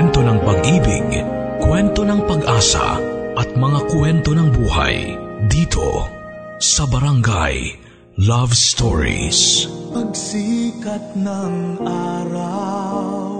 kwento ng pag-ibig, kwento ng pag-asa at mga kwento ng buhay dito sa Barangay Love Stories. Pagsikat ng araw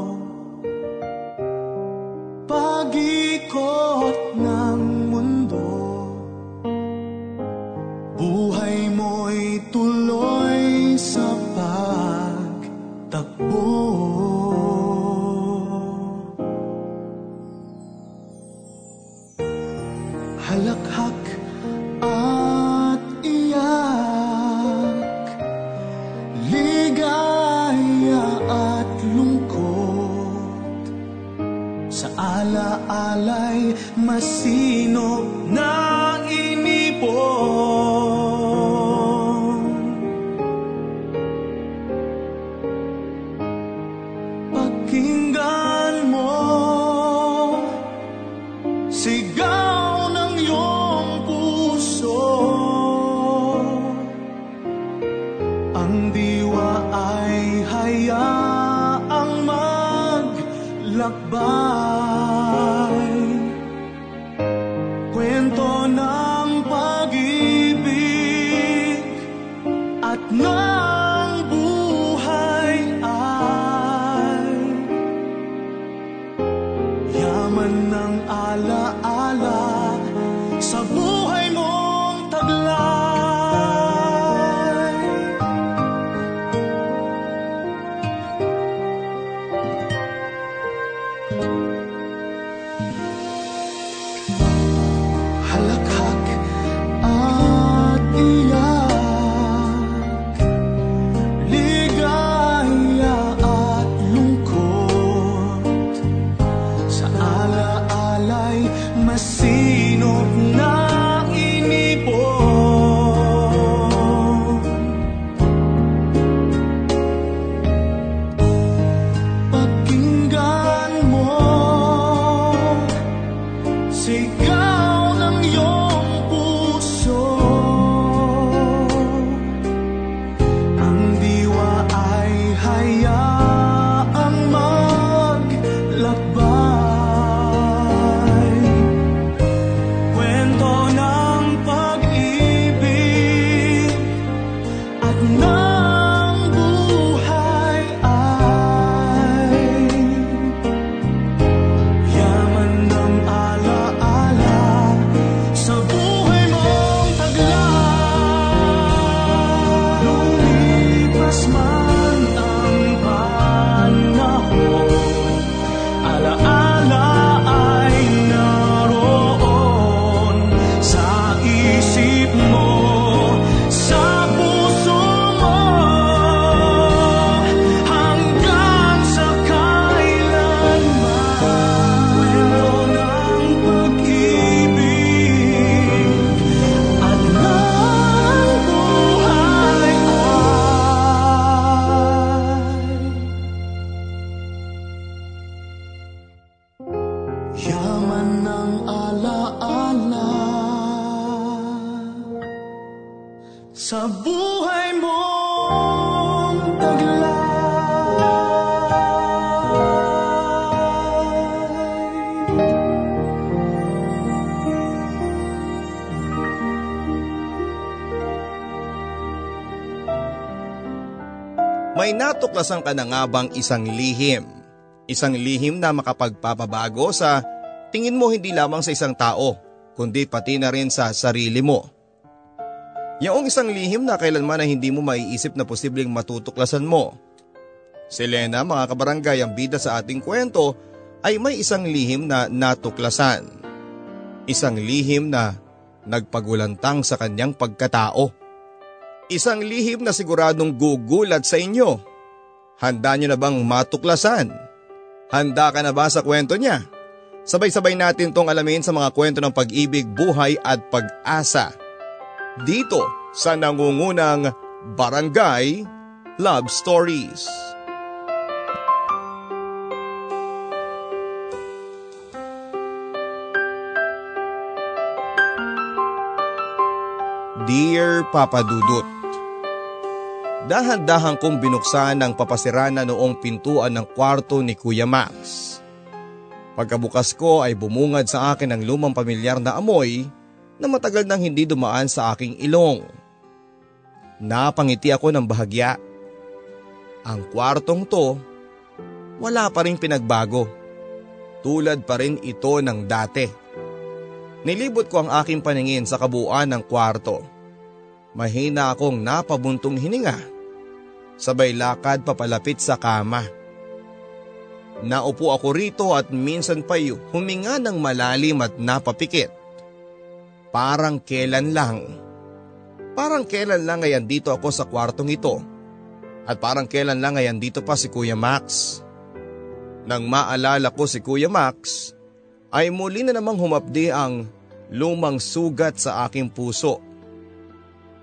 At May natuklasan ka na nga bang isang lihim? Isang lihim na makapagpapabago sa tingin mo hindi lamang sa isang tao, kundi pati na rin sa sarili mo. Yung isang lihim na kailanman na hindi mo maiisip na posibleng matutuklasan mo. Si Lena, mga kabarangay, ang bida sa ating kwento ay may isang lihim na natuklasan. Isang lihim na nagpagulantang sa kanyang pagkatao. Isang lihim na siguradong gugulat sa inyo. Handa nyo na bang matuklasan? Handa ka na ba sa kwento niya? Sabay-sabay natin tong alamin sa mga kwento ng pag-ibig, buhay at pag-asa. Dito sa nangungunang Barangay Love Stories. Dear Papa Dudut, Dahan-dahan kong binuksan ang papasirana noong pintuan ng kwarto ni Kuya Max. Pagkabukas ko ay bumungad sa akin ang lumang pamilyar na amoy na matagal nang hindi dumaan sa aking ilong. Napangiti ako ng bahagya. Ang kwartong to, wala pa rin pinagbago. Tulad pa rin ito ng dati. Nilibot ko ang aking paningin sa kabuuan ng kwarto. Mahina akong napabuntong hininga. Sabay lakad papalapit sa kama. Naupo ako rito at minsan pa huminga ng malalim at napapikit. Parang kailan lang. Parang kailan lang ngayon dito ako sa kwartong ito. At parang kailan lang ngayon dito pa si Kuya Max. Nang maalala ko si Kuya Max, ay muli na namang humapdi ang lumang sugat sa aking puso.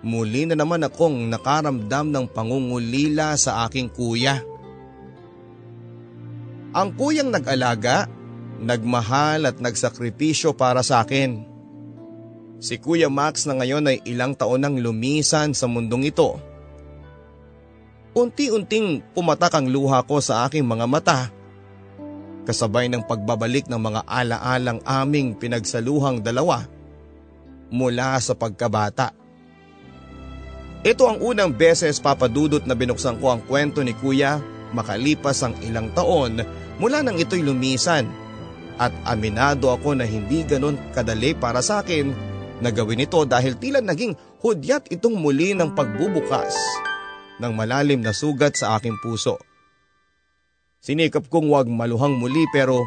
Muli na naman akong nakaramdam ng pangungulila sa aking kuya. Ang kuyang nag-alaga, nagmahal at nagsakripisyo para sa akin. Si Kuya Max na ngayon ay ilang taon nang lumisan sa mundong ito. Unti-unting pumatak ang luha ko sa aking mga mata. Kasabay ng pagbabalik ng mga alaalang aming pinagsaluhang dalawa mula sa pagkabata. Ito ang unang beses papadudot na binuksan ko ang kwento ni Kuya makalipas ang ilang taon mula nang ito'y lumisan at aminado ako na hindi ganon kadali para sa akin na gawin ito dahil tila naging hudyat itong muli ng pagbubukas ng malalim na sugat sa aking puso. Sinikap kong wag maluhang muli pero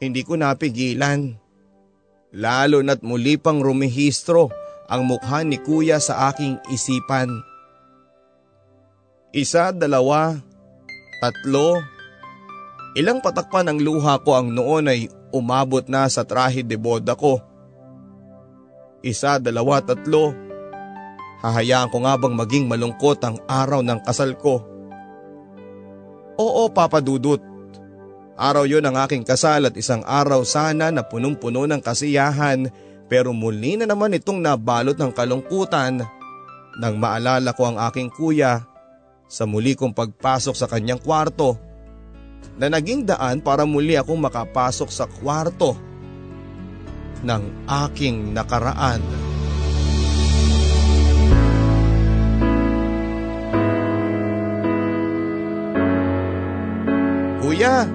hindi ko napigilan. Lalo na't muli pang rumihistro ang mukha ni kuya sa aking isipan. Isa, dalawa, tatlo, Ilang patakpan ng luha ko ang noon ay umabot na sa trahe de boda ko. Isa, dalawa, tatlo. Hahayaan ko nga bang maging malungkot ang araw ng kasal ko? Oo, Papa Dudut. Araw yon ang aking kasal at isang araw sana na punong-puno ng kasiyahan pero muli na naman itong nabalot ng kalungkutan nang maalala ko ang aking kuya sa muli kong pagpasok sa kanyang kwarto na naging daan para muli akong makapasok sa kwarto ng aking nakaraan. Kuya,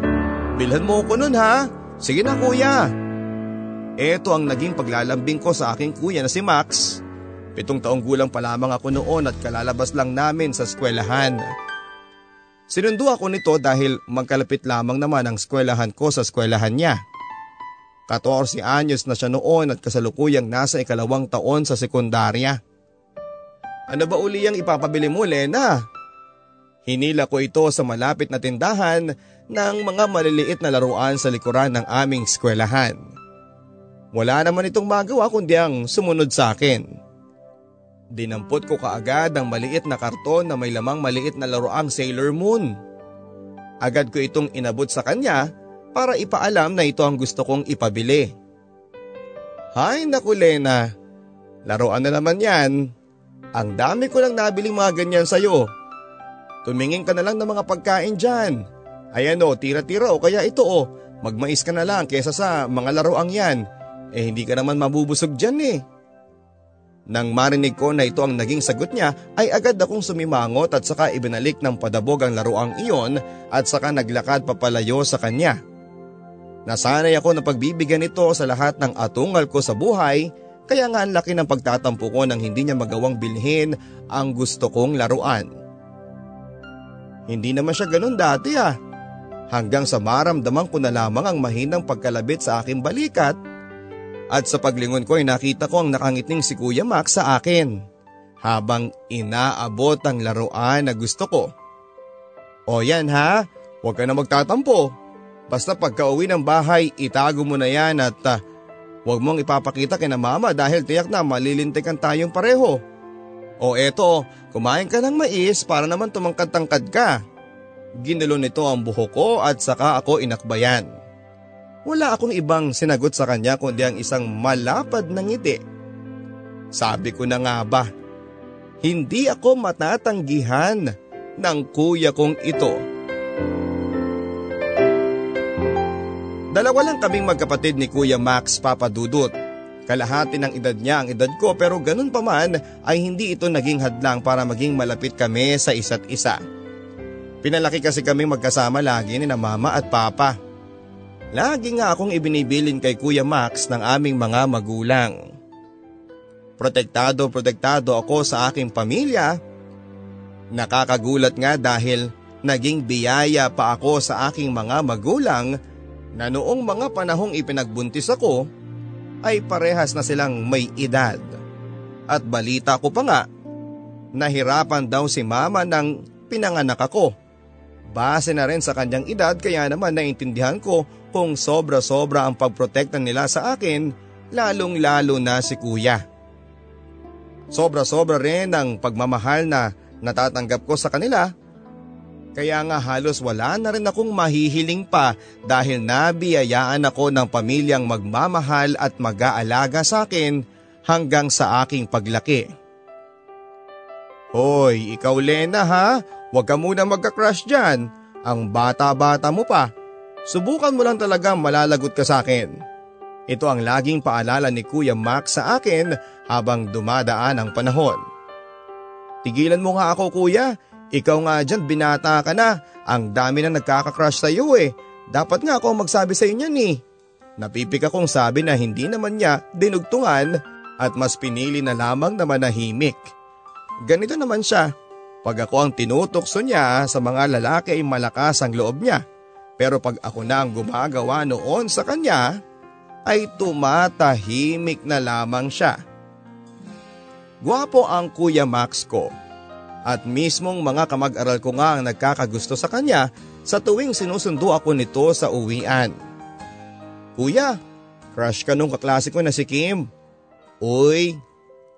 bilhan mo ko nun ha. Sige na kuya. Ito ang naging paglalambing ko sa aking kuya na si Max. Pitong taong gulang pa lamang ako noon at kalalabas lang namin sa eskwelahan. Sinundo ako nito dahil magkalapit lamang naman ang eskwelahan ko sa eskwelahan niya. 14 anyos na siya noon at kasalukuyang nasa ikalawang taon sa sekundarya. Ano ba uli ang ipapabili mo, Lena? Hinila ko ito sa malapit na tindahan ng mga maliliit na laruan sa likuran ng aming eskwelahan. Wala naman itong magawa kundi ang sumunod sa akin. Dinampot ko kaagad ang maliit na karton na may lamang maliit na laruang Sailor Moon. Agad ko itong inabot sa kanya para ipaalam na ito ang gusto kong ipabili. Hay naku Lena, laruan na naman yan. Ang dami ko lang nabiling mga ganyan sa'yo. Tumingin ka na lang ng mga pagkain dyan. Ayan o, tira-tira o kaya ito o, magmais ka na lang kesa sa mga laruang yan eh hindi ka naman mabubusog dyan eh. Nang marinig ko na ito ang naging sagot niya ay agad akong sumimangot at saka ibinalik ng padabog ang laruang iyon at saka naglakad papalayo sa kanya. Nasanay ako na pagbibigyan ito sa lahat ng atungal ko sa buhay kaya nga ang laki ng pagtatampo ko nang hindi niya magawang bilhin ang gusto kong laruan. Hindi naman siya ganun dati ah. Hanggang sa maramdaman ko na lamang ang mahinang pagkalabit sa aking balikat at sa paglingon ko ay nakita ko ang nakangiting si Kuya Max sa akin habang inaabot ang laruan na gusto ko. O yan ha, huwag ka na magtatampo. Basta pagka uwi ng bahay, itago mo na yan at uh, huwag mong ipapakita kina mama dahil tiyak na malilintikan tayong pareho. O eto, kumain ka ng mais para naman tumangkad-tangkad ka. Ginulo nito ang buho ko at saka ako inakbayan. Wala akong ibang sinagot sa kanya kundi ang isang malapad na ngiti. Sabi ko na nga ba, hindi ako matatanggihan ng kuya kong ito. Dalawa lang kaming magkapatid ni Kuya Max Papadudot. Kalahati ng edad niya ang edad ko pero ganun pa man ay hindi ito naging hadlang para maging malapit kami sa isa't isa. Pinalaki kasi kami magkasama lagi ni na mama at papa. Lagi nga akong ibinibilin kay Kuya Max ng aming mga magulang. Protektado protektado ako sa aking pamilya. Nakakagulat nga dahil naging biyaya pa ako sa aking mga magulang na noong mga panahong ipinagbuntis ako ay parehas na silang may edad. At balita ko pa nga, nahirapan daw si mama nang pinanganak ako. Base na rin sa kanyang edad kaya naman naintindihan ko kung sobra-sobra ang pagprotekta nila sa akin lalong lalo na si kuya. Sobra-sobra rin ang pagmamahal na natatanggap ko sa kanila kaya nga halos wala na rin akong mahihiling pa dahil nabiyayaan ako ng pamilyang magmamahal at mag-aalaga sa akin hanggang sa aking paglaki. Hoy, ikaw Lena ha, huwag ka muna magka-crush dyan. Ang bata-bata mo pa. Subukan mo lang talagang malalagot ka sa akin. Ito ang laging paalala ni Kuya Max sa akin habang dumadaan ang panahon. Tigilan mo nga ako kuya, ikaw nga dyan, binata ka na. Ang dami na nagkakakrush sa iyo eh. Dapat nga ako magsabi sa inyo ni. Eh. Napipik akong sabi na hindi naman niya dinugtungan at mas pinili na lamang na manahimik. Ganito naman siya. Pag ako ang tinutokso niya sa mga lalaki ay malakas ang loob niya. Pero pag ako na ang gumagawa noon sa kanya, ay tumatahimik na lamang siya. Guwapo ang Kuya Max ko at mismong mga kamag-aral ko nga ang nagkakagusto sa kanya sa tuwing sinusundo ako nito sa uwian. Kuya, crush ka nung kaklase ko na si Kim. Uy,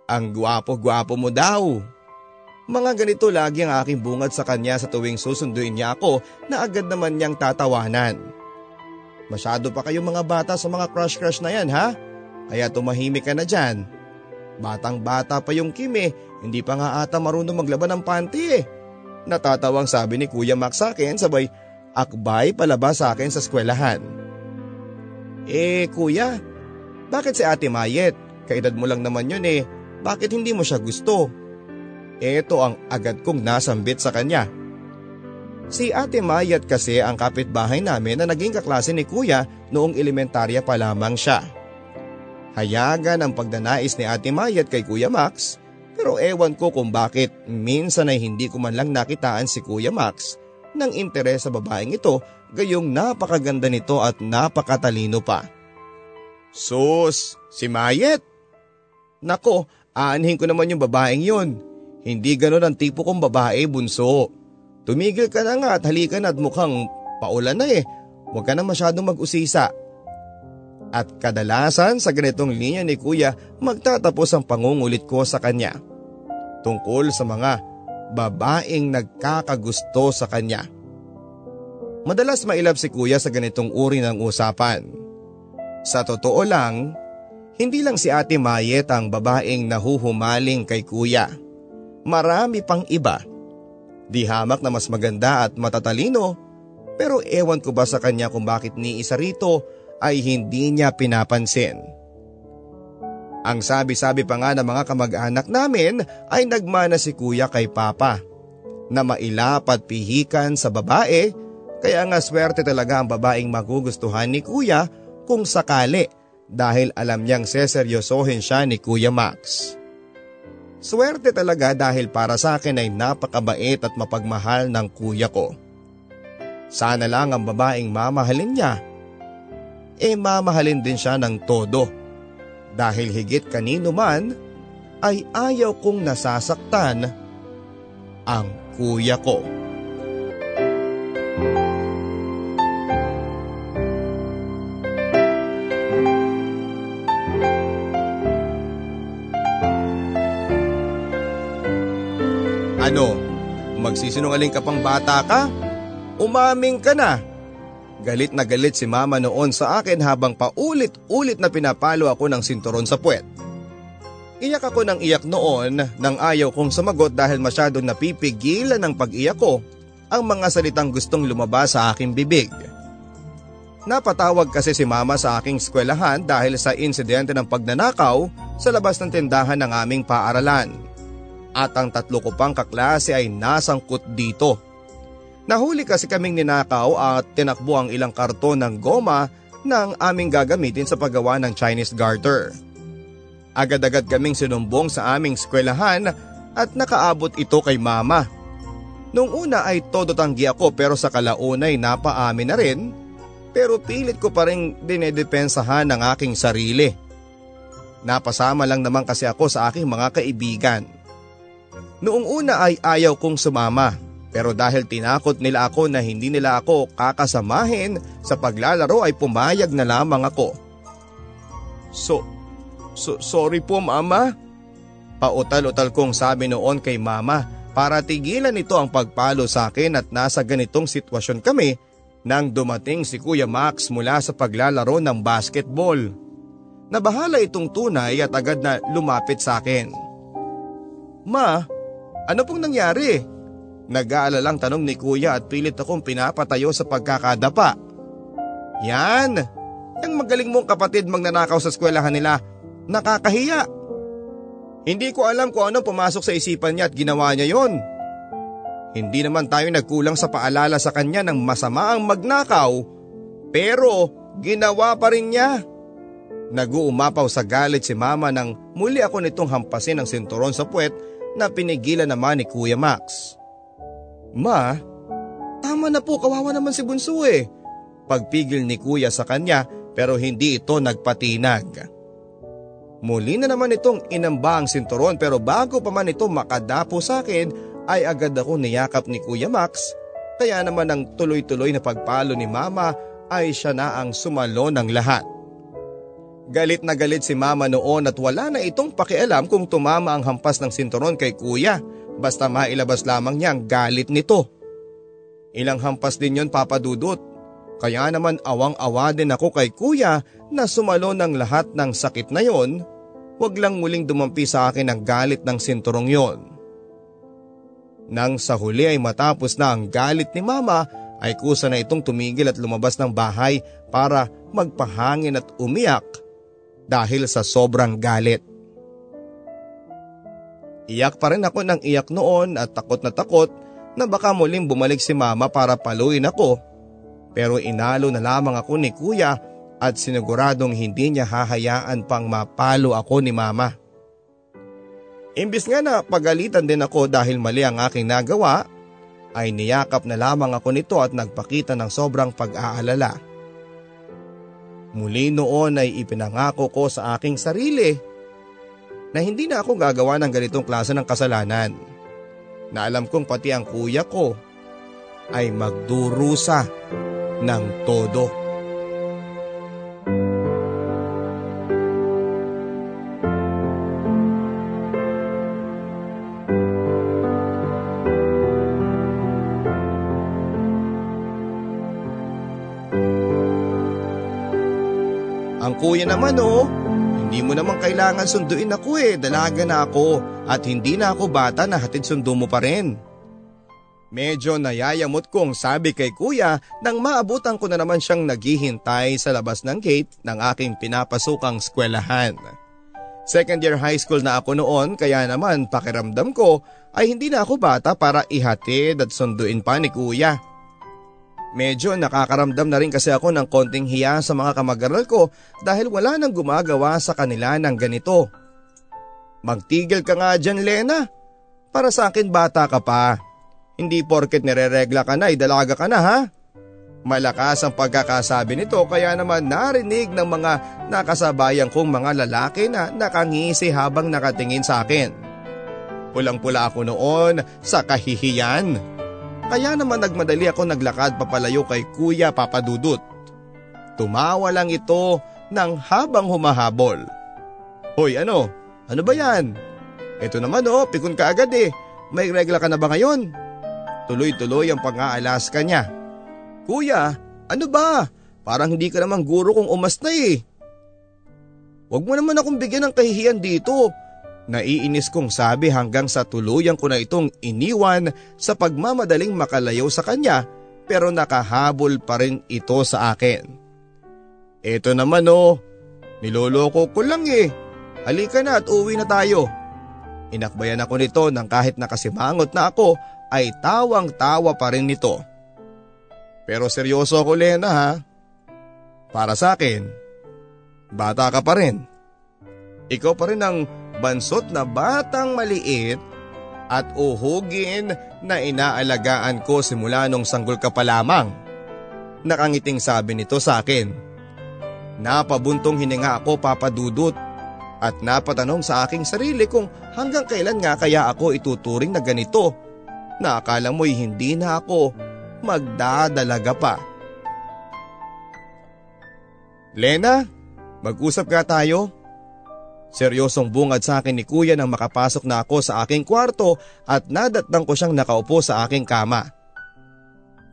ang gwapo-gwapo mo daw. Mga ganito lagi ang aking bungad sa kanya sa tuwing susunduin niya ako na agad naman niyang tatawanan. Masyado pa kayong mga bata sa mga crush-crush na yan ha? Kaya tumahimik ka na dyan. Batang bata pa yung Kim eh, hindi pa nga ata marunong maglaban ng panty eh. Natatawang sabi ni Kuya Max sa akin sabay akbay palabas sa akin sa eskwelahan. Eh kuya, bakit si ate Mayet? Kaedad mo lang naman yun eh, bakit hindi mo siya gusto? Ito ang agad kong nasambit sa kanya. Si ate Mayet kasi ang kapitbahay namin na naging kaklase ni kuya noong elementarya pa lamang siya. Hayagan ang pagdanais ni ate Mayet kay kuya Max pero ewan ko kung bakit minsan ay hindi ko man lang nakitaan si Kuya Max ng interes sa babaeng ito gayong napakaganda nito at napakatalino pa. Sus, si Mayet! Nako, aanhin ko naman yung babaeng yon. Hindi ganon ang tipo kong babae, bunso. Tumigil ka na nga at halika na at mukhang paulan na eh. Huwag ka na masyadong mag-usisa. At kadalasan sa ganitong linya ni kuya magtatapos ang pangungulit ko sa kanya tungkol sa mga babaeng nagkakagusto sa kanya. Madalas mailap si kuya sa ganitong uri ng usapan. Sa totoo lang, hindi lang si ate Mayet ang babaeng nahuhumaling kay kuya. Marami pang iba. Di hamak na mas maganda at matatalino pero ewan ko ba sa kanya kung bakit ni isa rito ay hindi niya pinapansin. Ang sabi-sabi pa nga ng mga kamag-anak namin ay nagmana si kuya kay papa na mailapat pihikan sa babae kaya nga swerte talaga ang babaeng magugustuhan ni kuya kung sakali dahil alam niyang seseryosohin siya ni Kuya Max. Swerte talaga dahil para sa akin ay napakabait at mapagmahal ng kuya ko. Sana lang ang babaeng mamahalin niya. Eh mamahalin din siya ng todo dahil higit kanino man ay ayaw kong nasasaktan ang kuya ko. Ano, magsisinungaling ka pang bata ka? Umaming ka na. Galit na galit si mama noon sa akin habang paulit-ulit na pinapalo ako ng sinturon sa puwet. Iyak ako ng iyak noon nang ayaw kong sumagot dahil masyadong napipigilan ng pag-iyak ko ang mga salitang gustong lumabas sa aking bibig. Napatawag kasi si mama sa aking eskwelahan dahil sa insidente ng pagnanakaw sa labas ng tindahan ng aming paaralan. At ang tatlo ko pang kaklase ay nasangkot dito. Nahuli kasi kaming ninakaw at tinakbo ang ilang karton ng goma ng aming gagamitin sa paggawa ng Chinese garter. Agad-agad kaming sinumbong sa aming eskwelahan at nakaabot ito kay mama. Nung una ay todo tanggi ako pero sa kalaunay napaamin na rin pero pilit ko pa rin dinedepensahan ng aking sarili. Napasama lang naman kasi ako sa aking mga kaibigan. Noong una ay ayaw kong sumama pero dahil tinakot nila ako na hindi nila ako kakasamahin sa paglalaro ay pumayag na lamang ako. So, so sorry po mama. Pautal-utal kong sabi noon kay mama para tigilan ito ang pagpalo sa akin at nasa ganitong sitwasyon kami nang dumating si Kuya Max mula sa paglalaro ng basketball. Nabahala itong tunay at agad na lumapit sa akin. Ma, ano pong nangyari? Nag-aalalang tanong ni Kuya at pilit akong pinapatayo sa pagkakadapa. Yan, yung magaling mong kapatid magnanakaw sa eskwelahan nila, nakakahiya. Hindi ko alam kung ano pumasok sa isipan niya at ginawa niya yon. Hindi naman tayo nagkulang sa paalala sa kanya ng masama ang magnakaw pero ginawa pa rin niya. Naguumapaw sa galit si mama nang muli ako nitong hampasin ang sinturon sa puwet na pinigilan naman ni Kuya Max. Ma, tama na po kawawa naman si Bunso eh. Pagpigil ni Kuya sa kanya pero hindi ito nagpatinag. Muli na naman itong inamba ang sinturon pero bago pa man ito makadapo sa akin ay agad ako niyakap ni Kuya Max kaya naman ang tuloy-tuloy na pagpalo ni mama ay siya na ang sumalo ng lahat. Galit na galit si mama noon at wala na itong pakialam kung tumama ang hampas ng sinturon kay kuya basta mailabas lamang niya ang galit nito. Ilang hampas din yon papadudot kaya naman awang-awa din ako kay kuya na sumalo ng lahat ng sakit na yon wag lang muling dumampi sa akin ang galit ng sinturong yon. Nang sa huli ay matapos na ang galit ni mama ay kusa na itong tumigil at lumabas ng bahay para magpahangin at umiyak dahil sa sobrang galit. Iyak pa rin ako ng iyak noon at takot na takot na baka muling bumalik si mama para paluin ako. Pero inalo na lamang ako ni kuya at siniguradong hindi niya hahayaan pang mapalo ako ni mama. Imbis nga na pagalitan din ako dahil mali ang aking nagawa, ay niyakap na lamang ako nito at nagpakita ng sobrang pag-aalala. Muli noon ay ipinangako ko sa aking sarili na hindi na ako gagawa ng ganitong klase ng kasalanan. Na alam kong pati ang kuya ko ay magdurusa ng todo. Kuya naman oh, hindi mo naman kailangan sunduin ako eh, dalaga na ako at hindi na ako bata na hatid sundo mo pa rin. Medyo nayayamot kong sabi kay kuya nang maabutan ko na naman siyang naghihintay sa labas ng gate ng aking pinapasukang skwelahan. Second year high school na ako noon kaya naman pakiramdam ko ay hindi na ako bata para ihatid at sunduin pa ni kuya. Medyo nakakaramdam na rin kasi ako ng konting hiya sa mga kamag-aral ko dahil wala nang gumagawa sa kanila ng ganito. Magtigil ka nga dyan Lena. Para sa akin bata ka pa. Hindi porket nireregla ka na ay dalaga ka na ha. Malakas ang pagkakasabi nito kaya naman narinig ng mga nakasabayan kong mga lalaki na nakangisi habang nakatingin sa akin. Pulang-pula ako noon sa kahihiyan. Kaya naman nagmadali ako naglakad papalayo kay Kuya Papadudut. Tumawa lang ito nang habang humahabol. Hoy ano? Ano ba yan? Ito naman oh, pikon ka agad eh. May regla ka na ba ngayon? Tuloy-tuloy ang pang-aalas ka niya. Kuya, ano ba? Parang hindi ka naman guro kung umas na eh. Huwag mo naman akong bigyan ng kahihiyan dito. Naiinis kong sabi hanggang sa tuluyan ko na itong iniwan sa pagmamadaling makalayo sa kanya pero nakahabol pa rin ito sa akin. Eto naman oh, niloloko ko lang eh. Halika na at uwi na tayo. Inakbayan ako nito nang kahit nakasimangot na ako ay tawang tawa pa rin nito. Pero seryoso ako Lena ha. Para sa akin, bata ka pa rin. Ikaw pa rin ang bansot na batang maliit at uhugin na inaalagaan ko simula nung sanggol ka pa lamang. Nakangiting sabi nito sa akin. Napabuntong hininga ako papadudot at napatanong sa aking sarili kung hanggang kailan nga kaya ako ituturing na ganito na akala mo'y hindi na ako magdadalaga pa. Lena, mag-usap ka tayo. Seryosong bungad sa akin ni kuya nang makapasok na ako sa aking kwarto at nadatnang ko siyang nakaupo sa aking kama.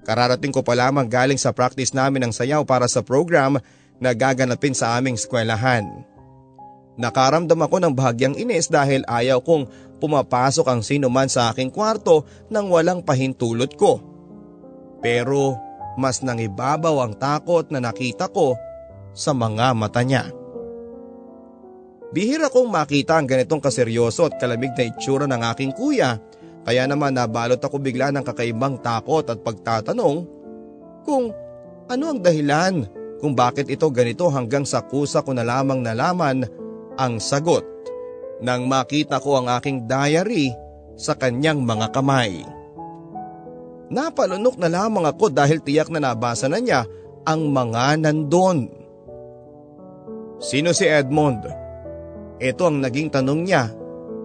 Kararating ko pa lamang galing sa practice namin ng sayaw para sa program na gaganapin sa aming eskwelahan. Nakaramdam ako ng bahagyang inis dahil ayaw kong pumapasok ang sino man sa aking kwarto nang walang pahintulot ko. Pero mas nangibabaw ang takot na nakita ko sa mga mata niya. Bihira kong makita ang ganitong kaseryoso at kalamig na itsura ng aking kuya kaya naman nabalot ako bigla ng kakaibang takot at pagtatanong kung ano ang dahilan kung bakit ito ganito hanggang sa kusa ko na lamang nalaman ang sagot nang makita ko ang aking diary sa kanyang mga kamay. Napalunok na lamang ako dahil tiyak na nabasa na niya ang mga nandon. Sino si Edmond? Ito ang naging tanong niya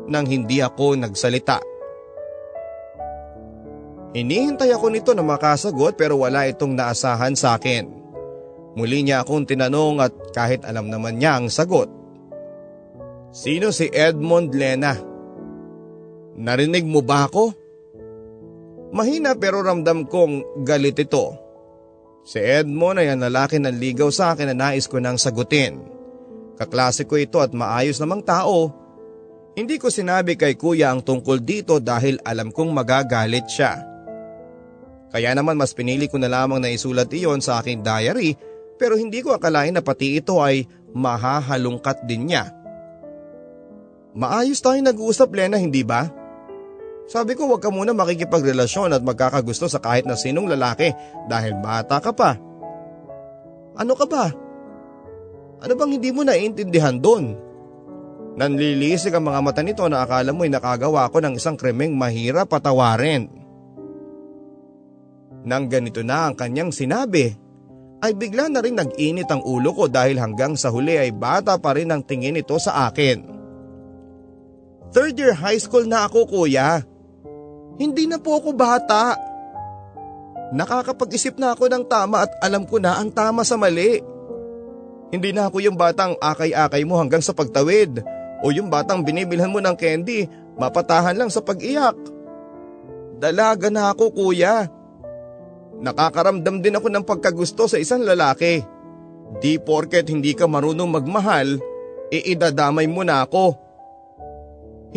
nang hindi ako nagsalita. Hinihintay ako nito na makasagot pero wala itong naasahan sa akin. Muli niya akong tinanong at kahit alam naman niya ang sagot. Sino si Edmond Lena? Narinig mo ba ako? Mahina pero ramdam kong galit ito. Si Edmond ay ang lalaki ng ligaw sa akin na nais ko nang sagutin. Kaklase ko ito at maayos namang tao. Hindi ko sinabi kay kuya ang tungkol dito dahil alam kong magagalit siya. Kaya naman mas pinili ko na lamang na isulat iyon sa aking diary pero hindi ko akalain na pati ito ay mahahalungkat din niya. Maayos tayong nag-uusap Lena hindi ba? Sabi ko wag ka muna makikipagrelasyon at magkakagusto sa kahit na sinong lalaki dahil bata ka pa. Ano ka ba? Ano bang hindi mo naiintindihan doon? Nanlilisik ang mga mata nito na akala mo'y nakagawa ko ng isang kremeng mahirap patawarin. Nang ganito na ang kanyang sinabi, ay bigla na rin nag-init ang ulo ko dahil hanggang sa huli ay bata pa rin ang tingin ito sa akin. Third year high school na ako kuya. Hindi na po ako bata. Nakakapag-isip na ako ng tama at alam ko na ang tama sa mali. Hindi na ako yung batang akay-akay mo hanggang sa pagtawid o yung batang binibilhan mo ng candy, mapatahan lang sa pag-iyak. Dalaga na ako kuya. Nakakaramdam din ako ng pagkagusto sa isang lalaki. Di porket hindi ka marunong magmahal, iidadamay mo na ako.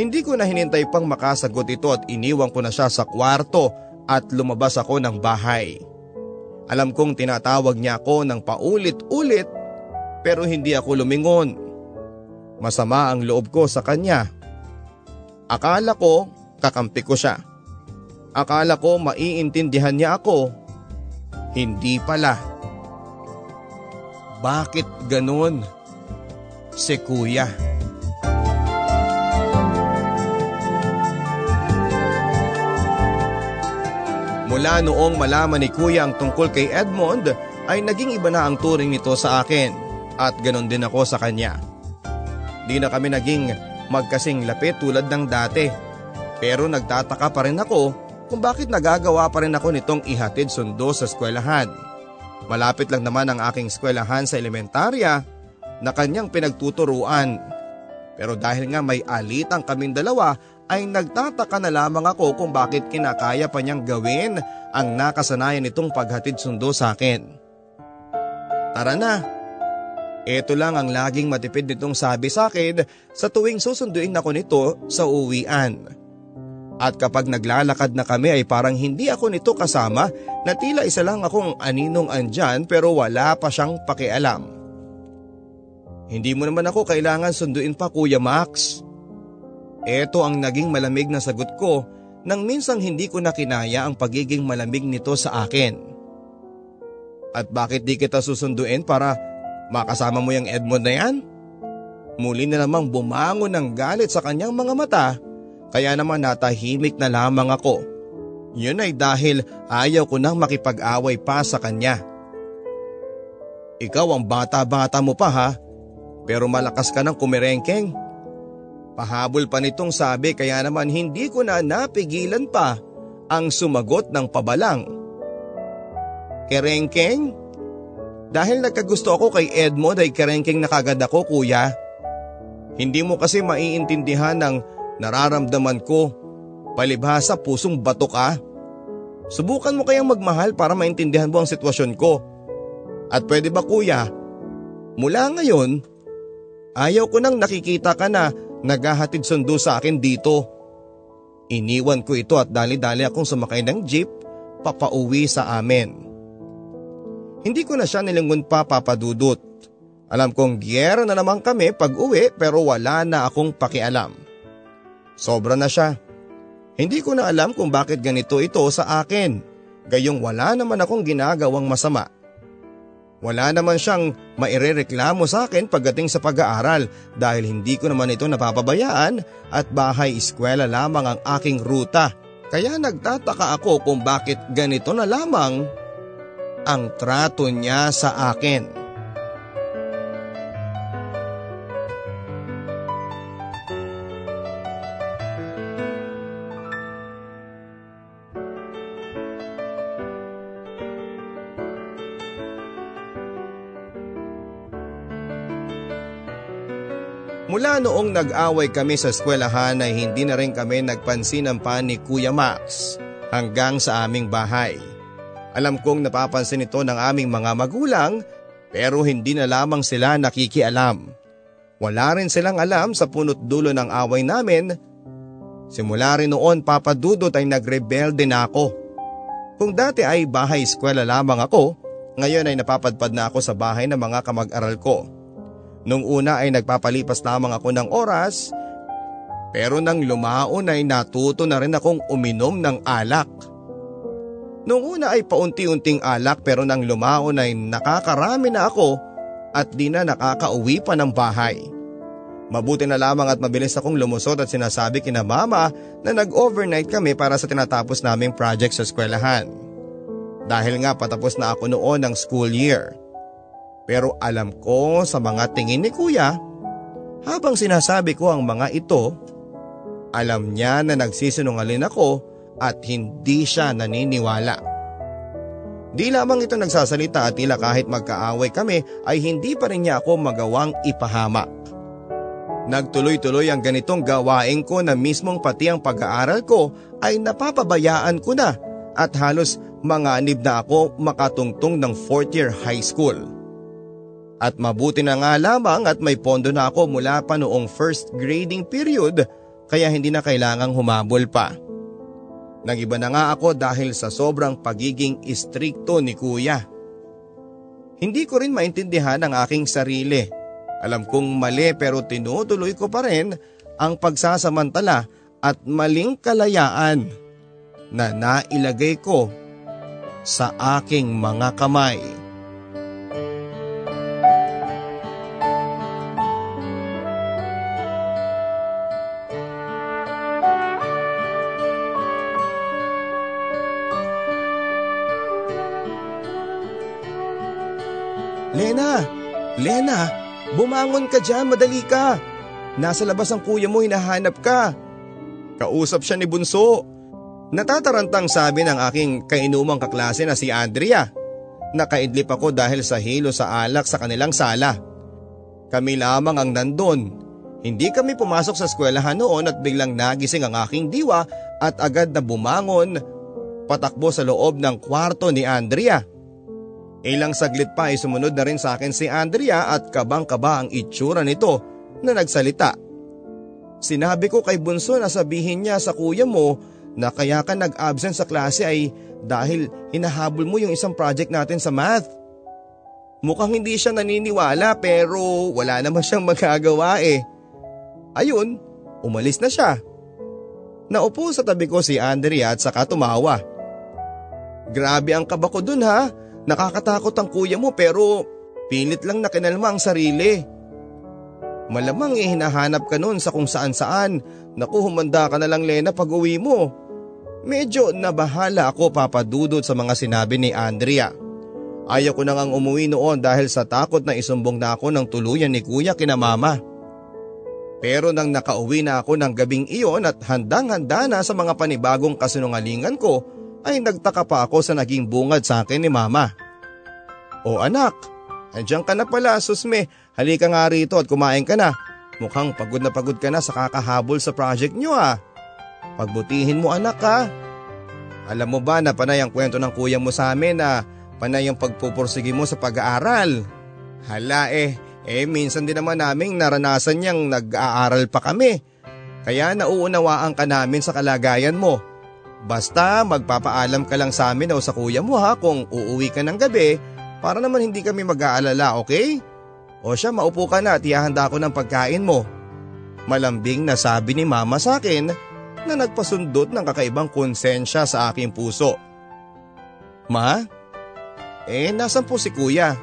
Hindi ko na hinintay pang makasagot ito at iniwan ko na siya sa kwarto at lumabas ako ng bahay. Alam kong tinatawag niya ako ng paulit-ulit pero hindi ako lumingon. Masama ang loob ko sa kanya. Akala ko kakampi ko siya. Akala ko maiintindihan niya ako. Hindi pala. Bakit ganun? Si kuya. Mula noong malaman ni kuya ang tungkol kay Edmond ay naging iba na ang turing nito sa akin at ganon din ako sa kanya. Di na kami naging magkasing lapit tulad ng dati pero nagtataka pa rin ako kung bakit nagagawa pa rin ako nitong ihatid sundo sa eskwelahan. Malapit lang naman ang aking eskwelahan sa elementarya na kanyang pinagtuturuan. Pero dahil nga may alitang kaming dalawa ay nagtataka na lamang ako kung bakit kinakaya pa niyang gawin ang nakasanayan nitong paghatid sundo sa akin. Tara na, ito lang ang laging matipid nitong sabi sa akin sa tuwing susunduin ako nito sa uwian. At kapag naglalakad na kami ay parang hindi ako nito kasama na tila isa lang akong aninong andyan pero wala pa siyang pakialam. Hindi mo naman ako kailangan sunduin pa Kuya Max. Ito ang naging malamig na sagot ko nang minsang hindi ko na kinaya ang pagiging malamig nito sa akin. At bakit di kita susunduin para makasama mo yung Edmond na yan? Muli na namang bumangon ng galit sa kanyang mga mata kaya naman natahimik na lamang ako. Yun ay dahil ayaw ko nang makipag-away pa sa kanya. Ikaw ang bata-bata mo pa ha, pero malakas ka ng kumirengkeng. Pahabol pa nitong sabi kaya naman hindi ko na napigilan pa ang sumagot ng pabalang. Kerengkeng? Dahil nagkagusto ako kay Edmond ay kerengkeng na kagad ako kuya. Hindi mo kasi maiintindihan ng nararamdaman ko. Palibhasa pusong bato ka. Subukan mo kayang magmahal para maintindihan mo ang sitwasyon ko. At pwede ba kuya, mula ngayon, ayaw ko nang nakikita ka na naghahatid sundo sa akin dito. Iniwan ko ito at dali-dali akong sumakay ng jeep papauwi sa amin. Hindi ko na siya nilingon pa papadudot. Alam kong giyera na naman kami pag uwi pero wala na akong pakialam. Sobra na siya. Hindi ko na alam kung bakit ganito ito sa akin. Gayong wala naman akong ginagawang masama. Wala naman siyang mairereklamo sa akin pagdating sa pag-aaral dahil hindi ko naman ito napapabayaan at bahay-eskwela lamang ang aking ruta. Kaya nagtataka ako kung bakit ganito na lamang ang trato niya sa akin. Mula noong nag-away kami sa eskwelahan ay hindi na rin kami nagpansin ng pa ni Kuya Max hanggang sa aming bahay. Alam kong napapansin ito ng aming mga magulang pero hindi na lamang sila nakikialam. Wala rin silang alam sa punot dulo ng away namin. Simula rin noon papadudot ay nagrebelde na ako. Kung dati ay bahay-eskwela lamang ako, ngayon ay napapadpad na ako sa bahay ng mga kamag-aral ko. Nung una ay nagpapalipas lamang ako ng oras pero nang lumaon ay natuto na rin akong uminom ng alak. Nung una ay paunti-unting alak pero nang lumaon ay nakakarami na ako at di na nakakauwi pa ng bahay. Mabuti na lamang at mabilis akong lumusot at sinasabi kina mama na nag-overnight kami para sa tinatapos naming project sa eskwelahan. Dahil nga patapos na ako noon ng school year. Pero alam ko sa mga tingin ni kuya, habang sinasabi ko ang mga ito, alam niya na nagsisinungalin ako at hindi siya naniniwala. Di lamang ito nagsasalita at tila kahit magkaaway kami ay hindi pa rin niya ako magawang ipahamak. Nagtuloy-tuloy ang ganitong gawain ko na mismong pati ang pag-aaral ko ay napapabayaan ko na at halos manganib na ako makatungtong ng 4th year high school. At mabuti na nga lamang at may pondo na ako mula pa noong first grading period kaya hindi na kailangang humabol pa. Nagiba na nga ako dahil sa sobrang pagiging istrikto ni kuya. Hindi ko rin maintindihan ang aking sarili. Alam kong mali pero tinutuloy ko pa rin ang pagsasamantala at maling kalayaan na nailagay ko sa aking mga kamay. Lena! Lena! Bumangon ka dyan, madali ka! Nasa labas ang kuya mo, hinahanap ka. Kausap siya ni Bunso. Natatarantang sabi ng aking kainumang kaklase na si Andrea. Nakaidlip ako dahil sa hilo sa alak sa kanilang sala. Kami lamang ang nandun. Hindi kami pumasok sa eskwelahan noon at biglang nagising ang aking diwa at agad na bumangon patakbo sa loob ng kwarto ni Andrea. Ilang saglit pa ay sumunod na rin sa akin si Andrea at kabang-kaba ang itsura nito na nagsalita. Sinabi ko kay Bunso na sabihin niya sa kuya mo na kaya ka nag-absent sa klase ay dahil hinahabol mo yung isang project natin sa math. Mukhang hindi siya naniniwala pero wala naman siyang magagawa eh. Ayun, umalis na siya. Naupo sa tabi ko si Andrea at saka tumawa. Grabe ang kaba ko dun ha. Nakakatakot ang kuya mo pero pilit lang na kinalma ang sarili. Malamang eh hinahanap ka nun sa kung saan saan. Naku humanda ka na lang Lena pag uwi mo. Medyo nabahala ako papadudod sa mga sinabi ni Andrea. Ayaw ko na ngang umuwi noon dahil sa takot na isumbong na ako ng tuluyan ni kuya kina mama. Pero nang nakauwi na ako ng gabing iyon at handang-handa na sa mga panibagong kasinungalingan ko, ay nagtaka pa ako sa naging bungad sa akin ni mama. O anak, andiyan ka na pala susme, halika nga rito at kumain ka na. Mukhang pagod na pagod ka na sa kakahabol sa project nyo ah. Pagbutihin mo anak ha. Alam mo ba na panay ang kwento ng kuya mo sa amin na panay ang pagpupursige mo sa pag-aaral? Hala eh, eh minsan din naman naming naranasan niyang nag-aaral pa kami. Kaya nauunawaan ka namin sa kalagayan mo. Basta magpapaalam ka lang sa amin o sa kuya mo ha kung uuwi ka ng gabi para naman hindi kami mag-aalala, okay? O siya maupo ka na at ihahanda ko ng pagkain mo. Malambing na sabi ni mama sa akin na nagpasundot ng kakaibang konsensya sa aking puso. Ma? Eh nasan po si kuya?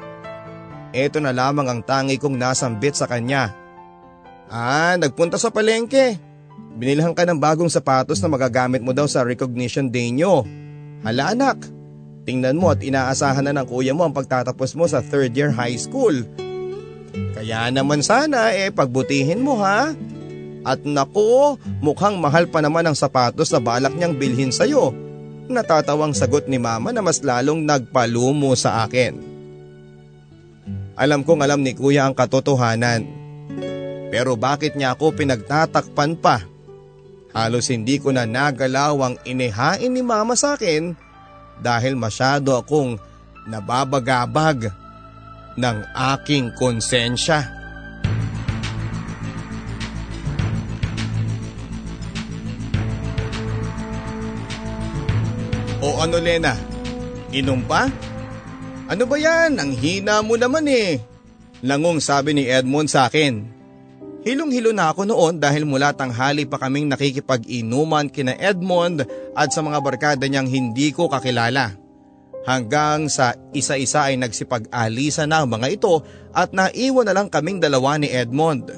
Ito na lamang ang tangi kong nasambit sa kanya. Ah, nagpunta sa palengke. Binilhan ka ng bagong sapatos na magagamit mo daw sa recognition day nyo. Hala anak, tingnan mo at inaasahan na ng kuya mo ang pagtatapos mo sa third year high school. Kaya naman sana eh pagbutihin mo ha. At nako, mukhang mahal pa naman ang sapatos na balak niyang bilhin sa'yo. Natatawang sagot ni mama na mas lalong nagpalumo sa akin. Alam kong alam ni kuya ang katotohanan. Pero bakit niya ako pinagtatakpan pa? Halos hindi ko na nagalaw ang inihain ni mama sa akin dahil masyado akong nababagabag ng aking konsensya. O ano Lena, inom pa? Ano ba yan? Ang hina mo naman eh. Langong sabi ni Edmond sa akin. Hilong-hilo na ako noon dahil mula tanghali pa kaming nakikipag-inuman kina Edmond at sa mga barkada niyang hindi ko kakilala. Hanggang sa isa-isa ay nagsipag-alisa na ang mga ito at naiwan na lang kaming dalawa ni Edmond.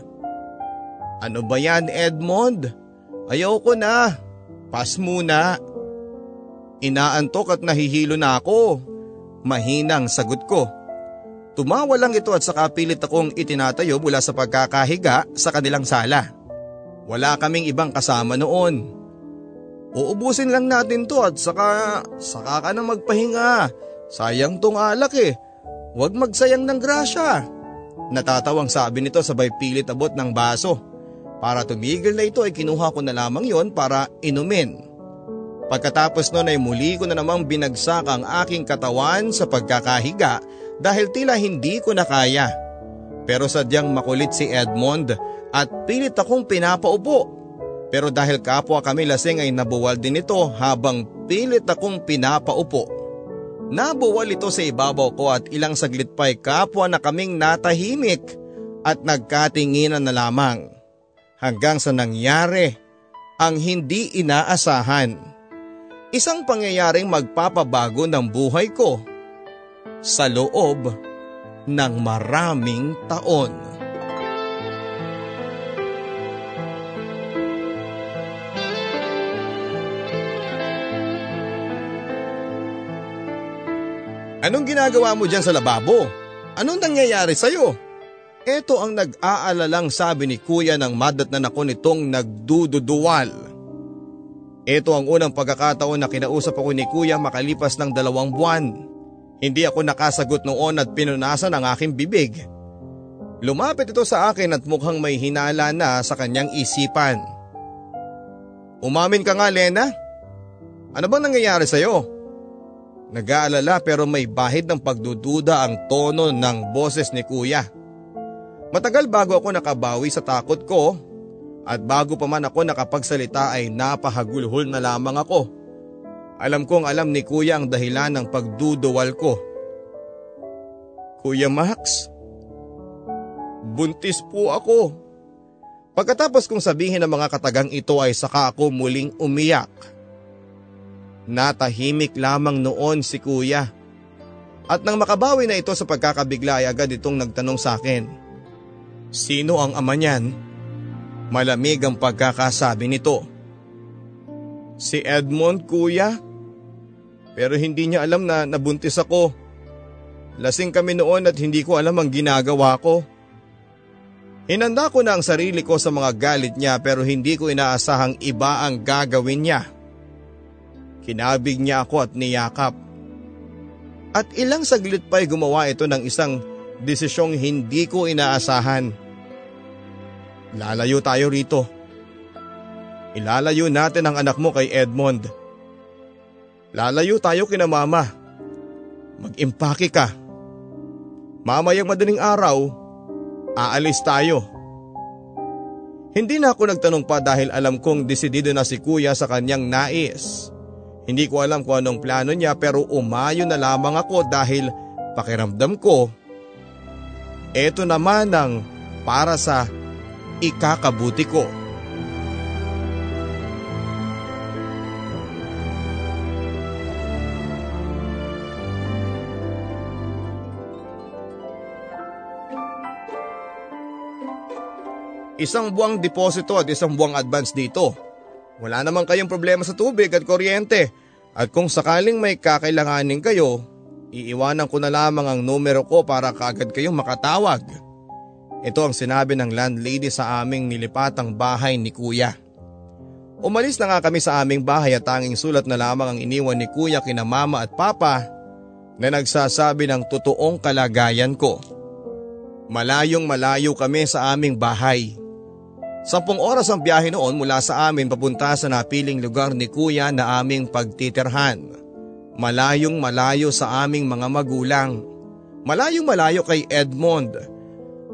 Ano ba yan Edmond? Ayaw ko na. Pas muna. Inaantok at nahihilo na ako. Mahinang sagot ko. Tumawa lang ito at saka pilit akong itinatayo mula sa pagkakahiga sa kanilang sala. Wala kaming ibang kasama noon. Uubusin lang natin to at saka, saka ka na magpahinga. Sayang tong alak eh. Huwag magsayang ng grasya. Natatawang sabi nito sabay pilit abot ng baso. Para tumigil na ito ay kinuha ko na lamang yon para inumin. Pagkatapos nun ay muli ko na namang binagsak ang aking katawan sa pagkakahiga dahil tila hindi ko na kaya. Pero sadyang makulit si Edmond at pilit akong pinapaupo. Pero dahil kapwa kami lasing ay nabuwal din ito habang pilit akong pinapaupo. Nabuwal ito sa ibabaw ko at ilang saglit pa'y kapwa na kaming natahimik at nagkatinginan na lamang. Hanggang sa nangyari ang hindi inaasahan. Isang pangyayaring magpapabago ng buhay ko sa loob ng maraming taon. Anong ginagawa mo dyan sa lababo? Anong nangyayari sa'yo? Ito ang nag-aalalang sabi ni kuya nang madatnan ako nitong nagdududuwal. Ito ang unang pagkakataon na kinausap ako ni kuya makalipas ng dalawang buwan. Hindi ako nakasagot noon at pinunasan ang aking bibig. Lumapit ito sa akin at mukhang may hinala na sa kanyang isipan. Umamin ka nga Lena? Ano bang nangyayari sa'yo? Nag-aalala pero may bahid ng pagdududa ang tono ng boses ni kuya. Matagal bago ako nakabawi sa takot ko at bago pa man ako nakapagsalita ay napahagulhol na lamang ako. Alam kong alam ni kuya ang dahilan ng pagduduwal ko. Kuya Max, buntis po ako. Pagkatapos kong sabihin ng mga katagang ito ay saka ako muling umiyak. Natahimik lamang noon si kuya. At nang makabawi na ito sa pagkakabigla ay agad itong nagtanong sa akin. Sino ang ama niyan? Malamig ang pagkakasabi nito. Si Edmond kuya. Pero hindi niya alam na nabuntis ako. Lasing kami noon at hindi ko alam ang ginagawa ko. Hinanda ko na ang sarili ko sa mga galit niya pero hindi ko inaasahang iba ang gagawin niya. Kinabig niya ako at niyakap. At ilang saglit pa'y gumawa ito ng isang desisyong hindi ko inaasahan. Lalayo tayo rito. Ilalayo natin ang anak mo kay Edmond. Lalayo tayo kina mama. Mag-impake ka. Mamayang madaling araw, aalis tayo. Hindi na ako nagtanong pa dahil alam kong desidido na si kuya sa kanyang nais. Hindi ko alam kung anong plano niya pero umayo na lamang ako dahil pakiramdam ko. Ito naman ang para sa ikakabuti ko. Isang buwang deposito at isang buwang advance dito. Wala naman kayong problema sa tubig at kuryente. At kung sakaling may kakailanganin kayo, iiwanan ko na lamang ang numero ko para kaagad kayong makatawag. Ito ang sinabi ng landlady sa aming nilipatang bahay ni kuya. Umalis na nga kami sa aming bahay at tanging sulat na lamang ang iniwan ni kuya kina mama at papa na nagsasabi ng totoong kalagayan ko. Malayong malayo kami sa aming bahay. Sampung oras ang biyahe noon mula sa amin papunta sa napiling lugar ni kuya na aming pagtitirhan. Malayong malayo sa aming mga magulang. Malayong malayo kay Edmond.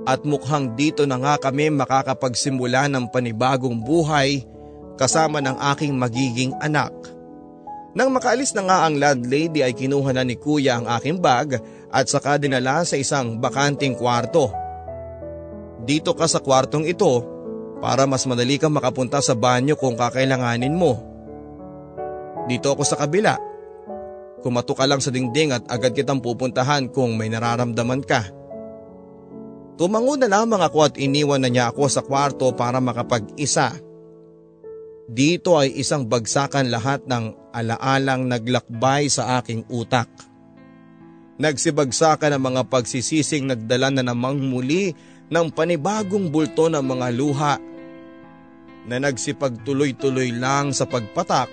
At mukhang dito na nga kami makakapagsimula ng panibagong buhay kasama ng aking magiging anak. Nang makaalis na nga ang landlady ay kinuha na ni kuya ang aking bag at saka dinala sa isang bakanting kwarto. Dito ka sa kwartong ito para mas madali kang makapunta sa banyo kung kakailanganin mo. Dito ako sa kabila. Kumato ka lang sa dingding at agad kitang pupuntahan kung may nararamdaman ka. Tumango na lamang ako at iniwan na niya ako sa kwarto para makapag-isa. Dito ay isang bagsakan lahat ng alaalang naglakbay sa aking utak. Nagsibagsakan ang mga pagsisising nagdala na namang muli ng panibagong bulto ng mga luha na nagsipagtuloy-tuloy lang sa pagpatak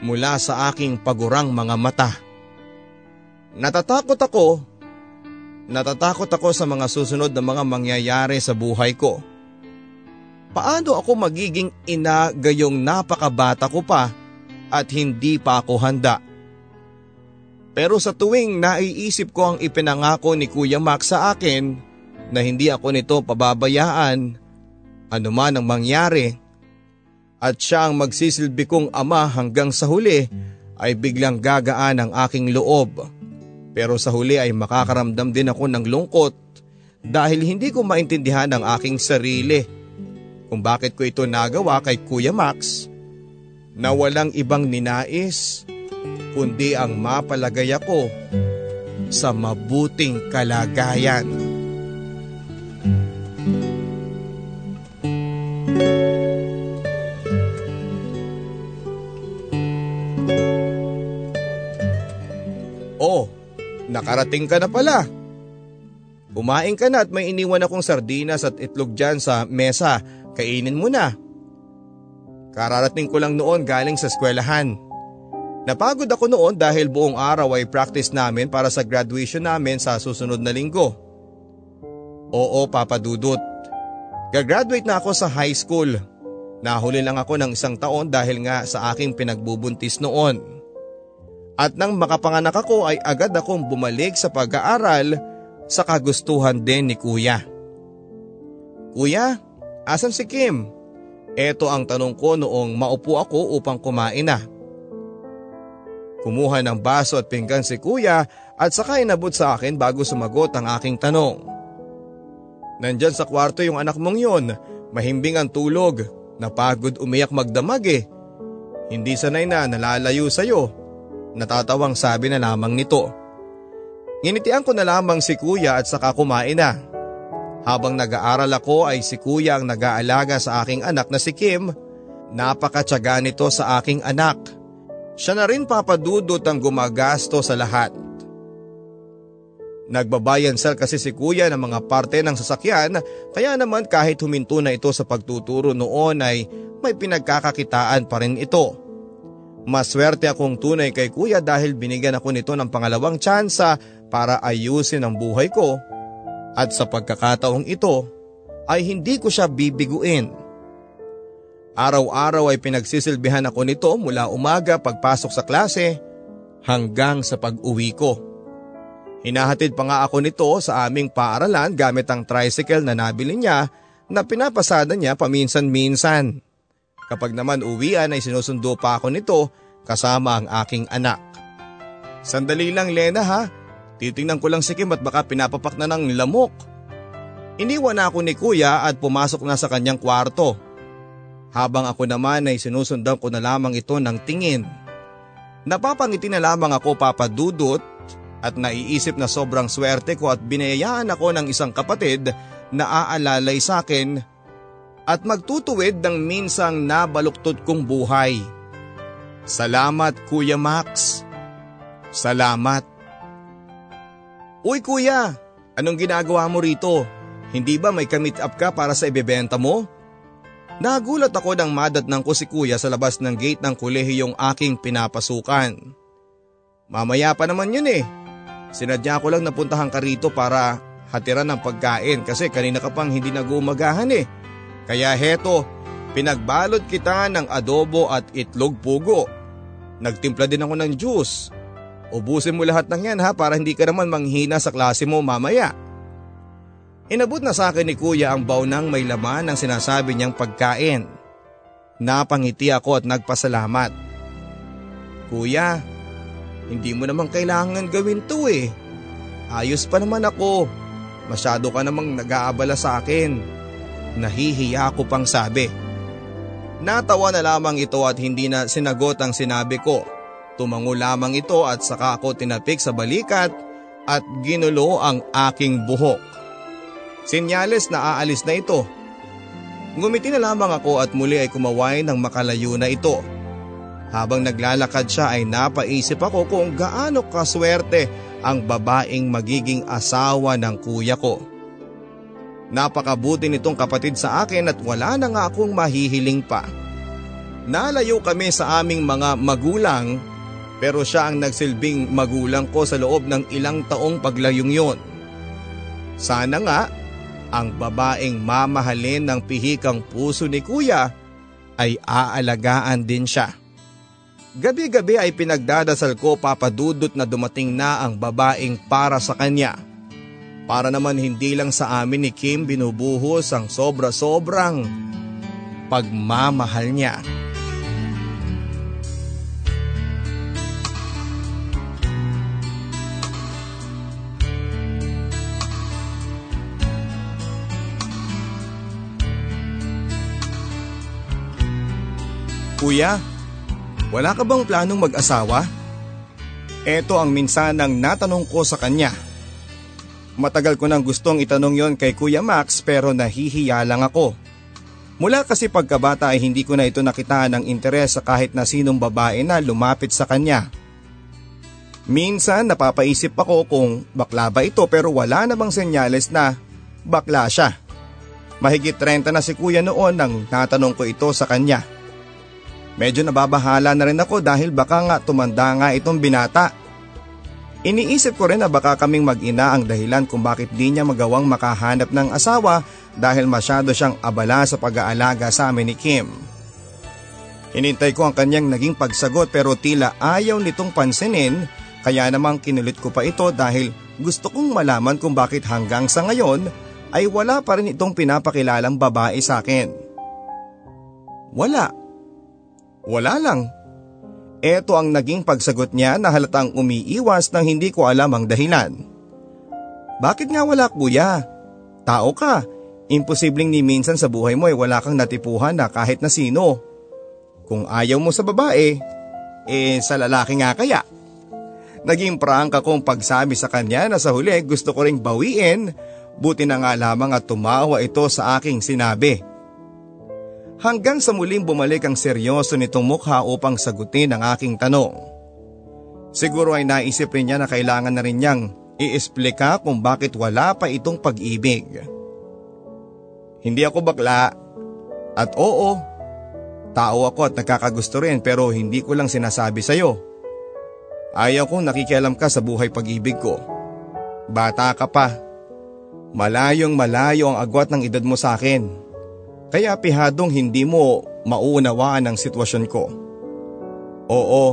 mula sa aking pagurang mga mata. Natatakot ako, natatakot ako sa mga susunod na mga mangyayari sa buhay ko. Paano ako magiging ina gayong napakabata ko pa at hindi pa ako handa? Pero sa tuwing naiisip ko ang ipinangako ni Kuya Max sa akin na hindi ako nito pababayaan ano man ang mangyari at siya ang magsisilbi kong ama hanggang sa huli ay biglang gagaan ang aking loob. Pero sa huli ay makakaramdam din ako ng lungkot dahil hindi ko maintindihan ang aking sarili kung bakit ko ito nagawa kay Kuya Max na walang ibang ninais kundi ang mapalagay ako sa mabuting kalagayan. Oh, nakarating ka na pala. Kumain ka na at may iniwan akong sardinas at itlog dyan sa mesa. Kainin mo na. Kararating ko lang noon galing sa eskwelahan. Napagod ako noon dahil buong araw ay practice namin para sa graduation namin sa susunod na linggo. Oo, Papa Dudut. Gagraduate na ako sa high school. Nahuli lang ako ng isang taon dahil nga sa aking pinagbubuntis noon. At nang makapanganak ako ay agad akong bumalik sa pag-aaral sa kagustuhan din ni kuya. Kuya, asan si Kim? Ito ang tanong ko noong maupo ako upang kumain na. Kumuha ng baso at pinggan si kuya at saka inabot sa akin bago sumagot ang aking tanong. Nandyan sa kwarto yung anak mong yon, mahimbing ang tulog, napagod umiyak magdamag eh. Hindi sanay na nalalayo sa'yo. Natatawang sabi na lamang nito. Nginitian ko na lamang si kuya at saka kumain na. Habang nag-aaral ako ay si kuya ang nag-aalaga sa aking anak na si Kim. Napakatsaga nito sa aking anak. Siya na rin papadudot ang gumagasto sa lahat. Nagbabayan sel kasi si kuya ng mga parte ng sasakyan kaya naman kahit huminto na ito sa pagtuturo noon ay may pinagkakakitaan pa rin ito. Maswerte akong tunay kay kuya dahil binigyan ako nito ng pangalawang tsansa para ayusin ang buhay ko at sa pagkakataong ito ay hindi ko siya bibiguin. Araw-araw ay pinagsisilbihan ako nito mula umaga pagpasok sa klase hanggang sa pag-uwi ko. Hinahatid pa nga ako nito sa aming paaralan gamit ang tricycle na nabili niya na pinapasada niya paminsan-minsan. Kapag naman uwian ay sinusundo pa ako nito kasama ang aking anak. Sandali lang Lena ha, titingnan ko lang si Kim at baka pinapapak na ng lamok. Iniwan na ako ni kuya at pumasok na sa kanyang kwarto. Habang ako naman ay sinusundan ko na lamang ito ng tingin. Napapangiti na lamang ako papadudot at naiisip na sobrang swerte ko at binayayaan ako ng isang kapatid na aalalay sa akin at magtutuwid ng minsang nabaluktot kong buhay. Salamat Kuya Max. Salamat. Uy kuya, anong ginagawa mo rito? Hindi ba may kamit up ka para sa ibebenta mo? Nagulat ako nang madatnang ko si kuya sa labas ng gate ng kulehiyong aking pinapasukan. Mamaya pa naman yun eh. Sinadya ko lang napuntahan ka rito para hatiran ng pagkain kasi kanina ka pang hindi nagumagahan eh. Kaya heto, pinagbalot kita ng adobo at itlog pugo. Nagtimpla din ako ng juice. Ubusin mo lahat ng yan ha para hindi ka naman manghina sa klase mo mamaya. Inabot na sa akin ni kuya ang baunang may laman ng sinasabi niyang pagkain. Napangiti ako at nagpasalamat. Kuya, hindi mo naman kailangan gawin to eh. Ayos pa naman ako. Masyado ka namang nag-aabala sa akin. Nahihiya ko pang sabi. Natawa na lamang ito at hindi na sinagot ang sinabi ko. Tumango lamang ito at saka ako tinapik sa balikat at ginulo ang aking buhok. Sinyales na aalis na ito. Ngumiti na lamang ako at muli ay kumaway ng makalayo na ito. Habang naglalakad siya ay napaisip ako kung gaano kaswerte ang babaeng magiging asawa ng kuya ko. Napakabuti nitong kapatid sa akin at wala na nga akong mahihiling pa. Nalayo kami sa aming mga magulang pero siya ang nagsilbing magulang ko sa loob ng ilang taong paglayong yon. Sana nga ang babaeng mamahalin ng pihikang puso ni kuya ay aalagaan din siya. Gabi-gabi ay pinagdadasal ko papadudot na dumating na ang babaeng para sa kanya. Para naman hindi lang sa amin ni Kim binubuhos ang sobra-sobrang pagmamahal niya. Kuya, wala ka bang planong mag-asawa? Ito ang minsanang natanong ko sa kanya. Matagal ko nang gustong itanong yon kay Kuya Max pero nahihiya lang ako. Mula kasi pagkabata ay hindi ko na ito nakitaan ng interes sa kahit na sinong babae na lumapit sa kanya. Minsan napapaisip ako kung bakla ba ito pero wala namang senyales na bakla siya. Mahigit 30 na si kuya noon nang natanong ko ito sa kanya. Medyo nababahala na rin ako dahil baka nga tumanda nga itong binata. Iniisip ko rin na baka kaming mag-ina ang dahilan kung bakit di niya magawang makahanap ng asawa dahil masyado siyang abala sa pag-aalaga sa amin ni Kim. Hinintay ko ang kanyang naging pagsagot pero tila ayaw nitong pansinin kaya namang kinulit ko pa ito dahil gusto kong malaman kung bakit hanggang sa ngayon ay wala pa rin itong pinapakilalang babae sa akin. Wala. Wala lang. Ito ang naging pagsagot niya na halatang umiiwas nang hindi ko alam ang dahilan. Bakit nga wala kuya? Tao ka. Imposibleng ni minsan sa buhay mo ay wala kang natipuhan na kahit na sino. Kung ayaw mo sa babae, eh sa lalaki nga kaya. Naging prank akong pagsabi sa kanya na sa huli gusto ko ring bawiin, buti na nga lamang at tumawa ito sa aking sinabi. Hanggang sa muling bumalik ang seryoso nitong mukha upang sagutin ang aking tanong. Siguro ay naisip rin niya na kailangan na rin niyang iesplika kung bakit wala pa itong pag-ibig. Hindi ako bakla. At oo, tao ako at nagkakagusto rin pero hindi ko lang sinasabi sa'yo. Ayaw kong nakikialam ka sa buhay pag-ibig ko. Bata ka pa. Malayong malayo ang agwat ng edad mo sa akin. Kaya pihadong hindi mo mauunawaan ang sitwasyon ko. Oo,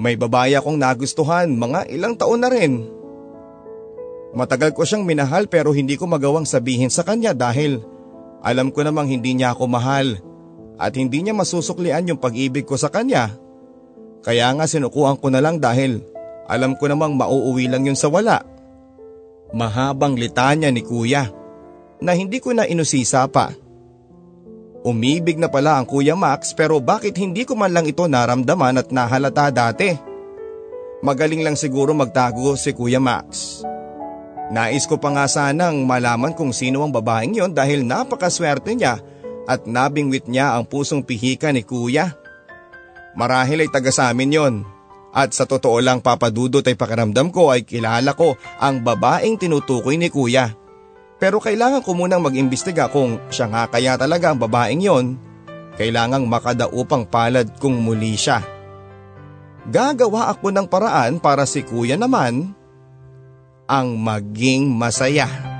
may babae akong nagustuhan mga ilang taon na rin. Matagal ko siyang minahal pero hindi ko magawang sabihin sa kanya dahil alam ko namang hindi niya ako mahal at hindi niya masusuklian yung pag-ibig ko sa kanya. Kaya nga sinukuhan ko na lang dahil alam ko namang mauuwi lang yun sa wala. Mahabang litanya ni kuya na hindi ko na inusisa pa. Umibig na pala ang Kuya Max pero bakit hindi ko man lang ito naramdaman at nahalata dati? Magaling lang siguro magtago si Kuya Max. Nais ko pa nga sanang malaman kung sino ang babaeng yon dahil napakaswerte niya at nabingwit niya ang pusong pihika ni Kuya. Marahil ay taga sa amin yon. At sa totoo lang papadudot ay pakiramdam ko ay kilala ko ang babaeng tinutukoy ni Kuya. Pero kailangan ko munang mag-imbestiga kung siya nga kaya talaga ang babaeng yon. Kailangang makadaupang palad kung muli siya. Gagawa ako ng paraan para si kuya naman ang maging masaya.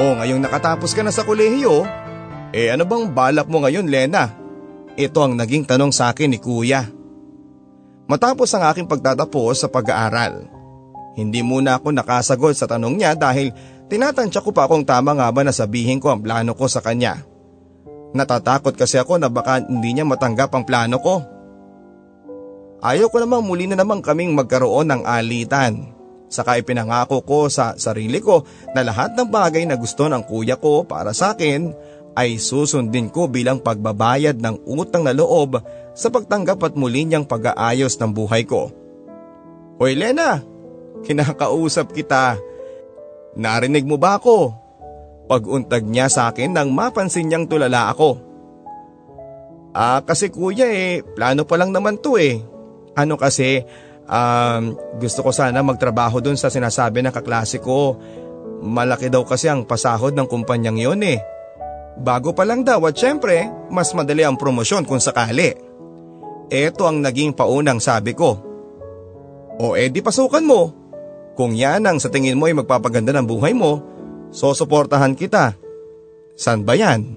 O ngayong nakatapos ka na sa kolehiyo, eh ano bang balak mo ngayon Lena? Ito ang naging tanong sa akin ni kuya. Matapos ang aking pagtatapos sa pag-aaral. Hindi muna ako nakasagot sa tanong niya dahil tinatansya ko pa kung tama nga ba na sabihin ko ang plano ko sa kanya. Natatakot kasi ako na baka hindi niya matanggap ang plano ko. Ayaw ko namang muli na naman kaming magkaroon ng alitan. Saka ipinangako ko sa sarili ko na lahat ng bagay na gusto ng kuya ko para sa akin ay susundin ko bilang pagbabayad ng utang na loob sa pagtanggap at muli niyang pag-aayos ng buhay ko. Hoy Lena, kinakausap kita. Narinig mo ba ako? Pag-untag niya sa akin nang mapansin niyang tulala ako. Ah kasi kuya eh, plano pa lang naman to eh. Ano kasi, Um, gusto ko sana magtrabaho dun sa sinasabi ng kaklase ko. Malaki daw kasi ang pasahod ng kumpanyang yon eh. Bago pa lang daw at syempre, mas madali ang promosyon kung sakali. Ito ang naging paunang sabi ko. O edi pasukan mo. Kung yan ang sa tingin mo ay magpapaganda ng buhay mo, sosuportahan kita. San ba yan?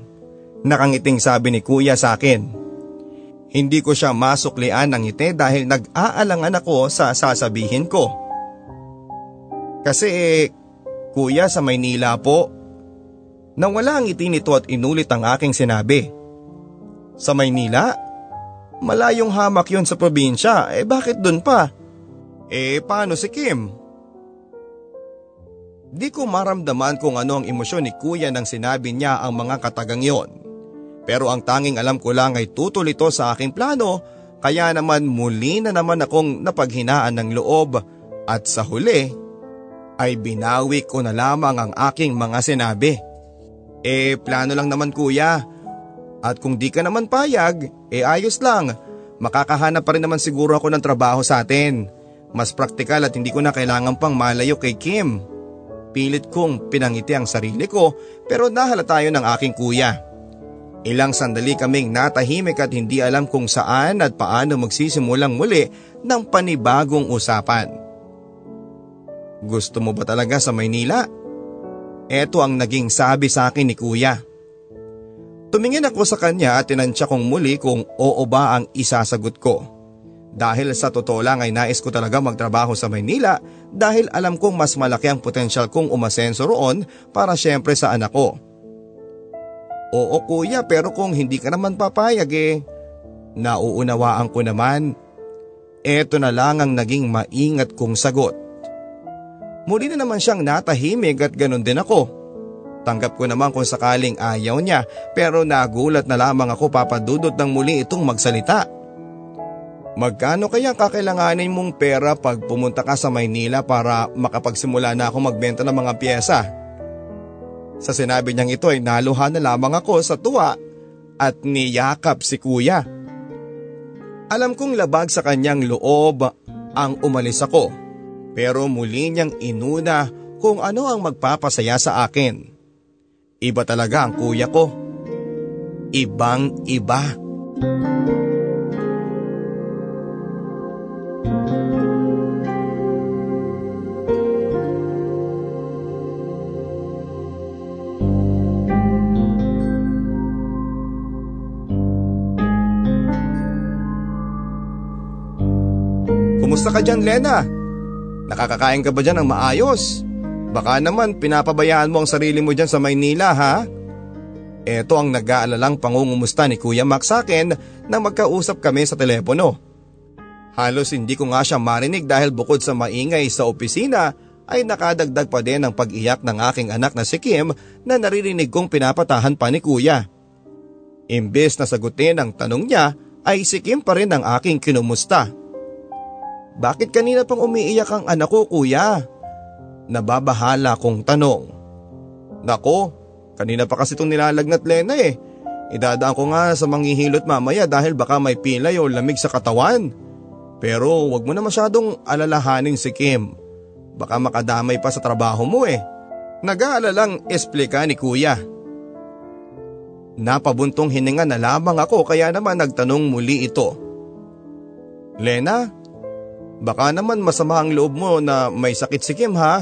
Nakangiting sabi ni kuya sa akin. Hindi ko siya masuklian ng ngiti dahil nag-aalangan ako sa sasabihin ko. Kasi kuya sa Maynila po. Nang wala ang ngiti nito at inulit ang aking sinabi. Sa Maynila? Malayong hamak yon sa probinsya, eh bakit dun pa? Eh paano si Kim? Di ko maramdaman kung ano ang emosyon ni kuya nang sinabi niya ang mga katagang yon. Pero ang tanging alam ko lang ay tutol ito sa aking plano kaya naman muli na naman akong napaghinaan ng loob at sa huli ay binawi ko na lamang ang aking mga sinabi. Eh plano lang naman kuya. At kung di ka naman payag, eh ayos lang. Makakahanap pa rin naman siguro ako ng trabaho sa atin. Mas praktikal at hindi ko na kailangan pang malayo kay Kim. Pilit kong pinangiti ang sarili ko pero nahalata yun ng aking kuya. Ilang sandali kaming natahimik at hindi alam kung saan at paano magsisimulang muli ng panibagong usapan. Gusto mo ba talaga sa Maynila? Ito ang naging sabi sa akin ni kuya. Tumingin ako sa kanya at tinansya kong muli kung oo ba ang isasagot ko. Dahil sa totoo lang ay nais ko talaga magtrabaho sa Maynila dahil alam kong mas malaki ang potensyal kong umasenso roon para syempre sa anak ko. Oo kuya pero kung hindi ka naman papayag eh, nauunawaan ko naman. Eto na lang ang naging maingat kong sagot. Muli na naman siyang natahimik at ganun din ako. Tanggap ko naman kung sakaling ayaw niya pero nagulat na lamang ako papadudot ng muli itong magsalita. Magkano kaya kakailanganin mong pera pag pumunta ka sa Maynila para makapagsimula na ako magbenta ng mga pyesa? Sa sinabi niyang ito ay naluha na lamang ako sa tuwa at niyakap si kuya. Alam kong labag sa kanyang loob ang umalis ako pero muli niyang inuna kung ano ang magpapasaya sa akin. Iba talaga ang kuya ko. Ibang iba. Kumusta ka dyan, Lena? Nakakakain ka ba dyan ng maayos? Baka naman pinapabayaan mo ang sarili mo dyan sa Maynila ha? Ito ang nag-aalalang pangungumusta ni Kuya Max sa akin nang magkausap kami sa telepono. Halos hindi ko nga siya marinig dahil bukod sa maingay sa opisina ay nakadagdag pa din ang pag-iyak ng aking anak na si Kim na naririnig kong pinapatahan pa ni Kuya. Imbes na sagutin ang tanong niya ay si Kim pa rin ang aking kinumusta. Bakit kanina pang umiiyak ang anak ko kuya? Nababahala kong tanong. Nako, kanina pa kasi itong nilalagnat Lena eh. Idadaan ko nga sa manghihilot mamaya dahil baka may pilay o lamig sa katawan. Pero wag mo na masyadong alalahanin si Kim. Baka makadamay pa sa trabaho mo eh. Nag-aalalang esplika ni kuya. Napabuntong hininga na lamang ako kaya naman nagtanong muli ito. Lena, Baka naman masama ang loob mo na may sakit si Kim ha.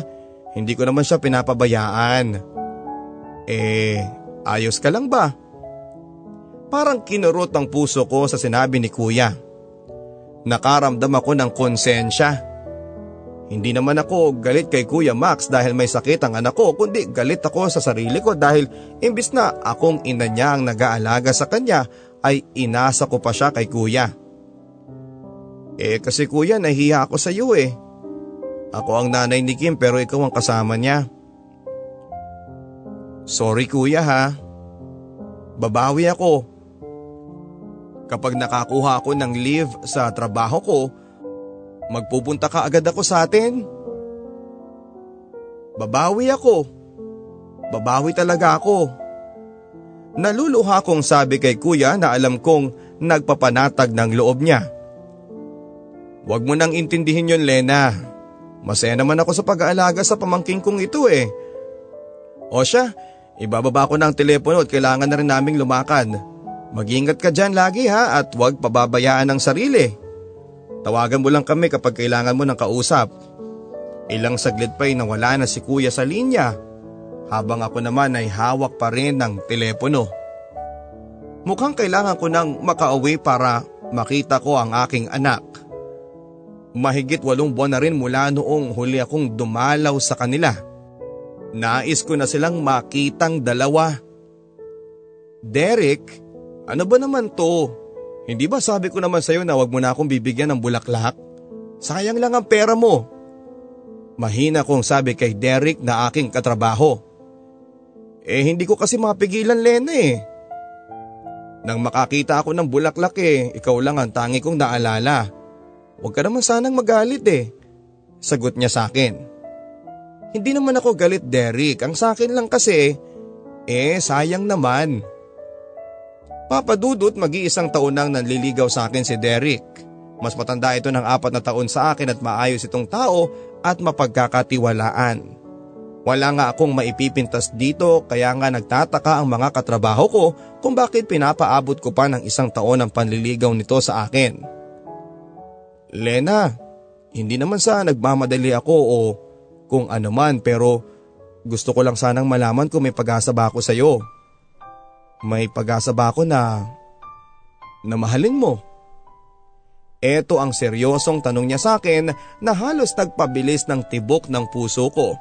Hindi ko naman siya pinapabayaan. Eh, ayos ka lang ba? Parang kinurot ang puso ko sa sinabi ni kuya. Nakaramdam ako ng konsensya. Hindi naman ako galit kay Kuya Max dahil may sakit ang anak ko kundi galit ako sa sarili ko dahil imbis na akong ina niya ang nag-aalaga sa kanya ay inasa ko pa siya kay kuya. Eh kasi kuya nahiya ako sa iyo eh. Ako ang nanay ni Kim pero ikaw ang kasama niya. Sorry kuya ha. Babawi ako. Kapag nakakuha ako ng leave sa trabaho ko, magpupunta ka agad ako sa atin. Babawi ako. Babawi talaga ako. Naluluha kong sabi kay kuya na alam kong nagpapanatag ng loob niya. Huwag mo nang intindihin yon Lena. Masaya naman ako sa pag-aalaga sa pamangking kong ito eh. O siya, ibababa ko ng telepono at kailangan na rin naming lumakad. Mag-ingat ka dyan lagi ha at huwag pababayaan ang sarili. Tawagan mo lang kami kapag kailangan mo ng kausap. Ilang saglit pa ay nawala na si kuya sa linya habang ako naman ay hawak pa rin ng telepono. Mukhang kailangan ko nang makauwi para makita ko ang aking anak. Mahigit walong buwan na rin mula noong huli akong dumalaw sa kanila. Nais ko na silang makitang dalawa. Derek, ano ba naman to? Hindi ba sabi ko naman sa'yo na wag mo na akong bibigyan ng bulaklak? Sayang lang ang pera mo. Mahina kong sabi kay Derek na aking katrabaho. Eh hindi ko kasi mapigilan Lena eh. Nang makakita ako ng bulaklak eh, ikaw lang ang tangi kong naalala. Huwag ka naman sanang magalit eh. Sagot niya sa akin. Hindi naman ako galit Derek, ang sa akin lang kasi, eh sayang naman. Papadudot mag-iisang taon nang nanliligaw sa akin si Derek. Mas matanda ito ng apat na taon sa akin at maayos itong tao at mapagkakatiwalaan. Wala nga akong maipipintas dito kaya nga nagtataka ang mga katrabaho ko kung bakit pinapaabot ko pa ng isang taon ang panliligaw nito sa akin. Lena, hindi naman sa nagmamadali ako o kung ano man pero gusto ko lang sanang malaman kung may pag-asa ba ako sa'yo. May pag-asa ba ako na na mahalin mo? Ito ang seryosong tanong niya sa akin na halos nagpabilis ng tibok ng puso ko.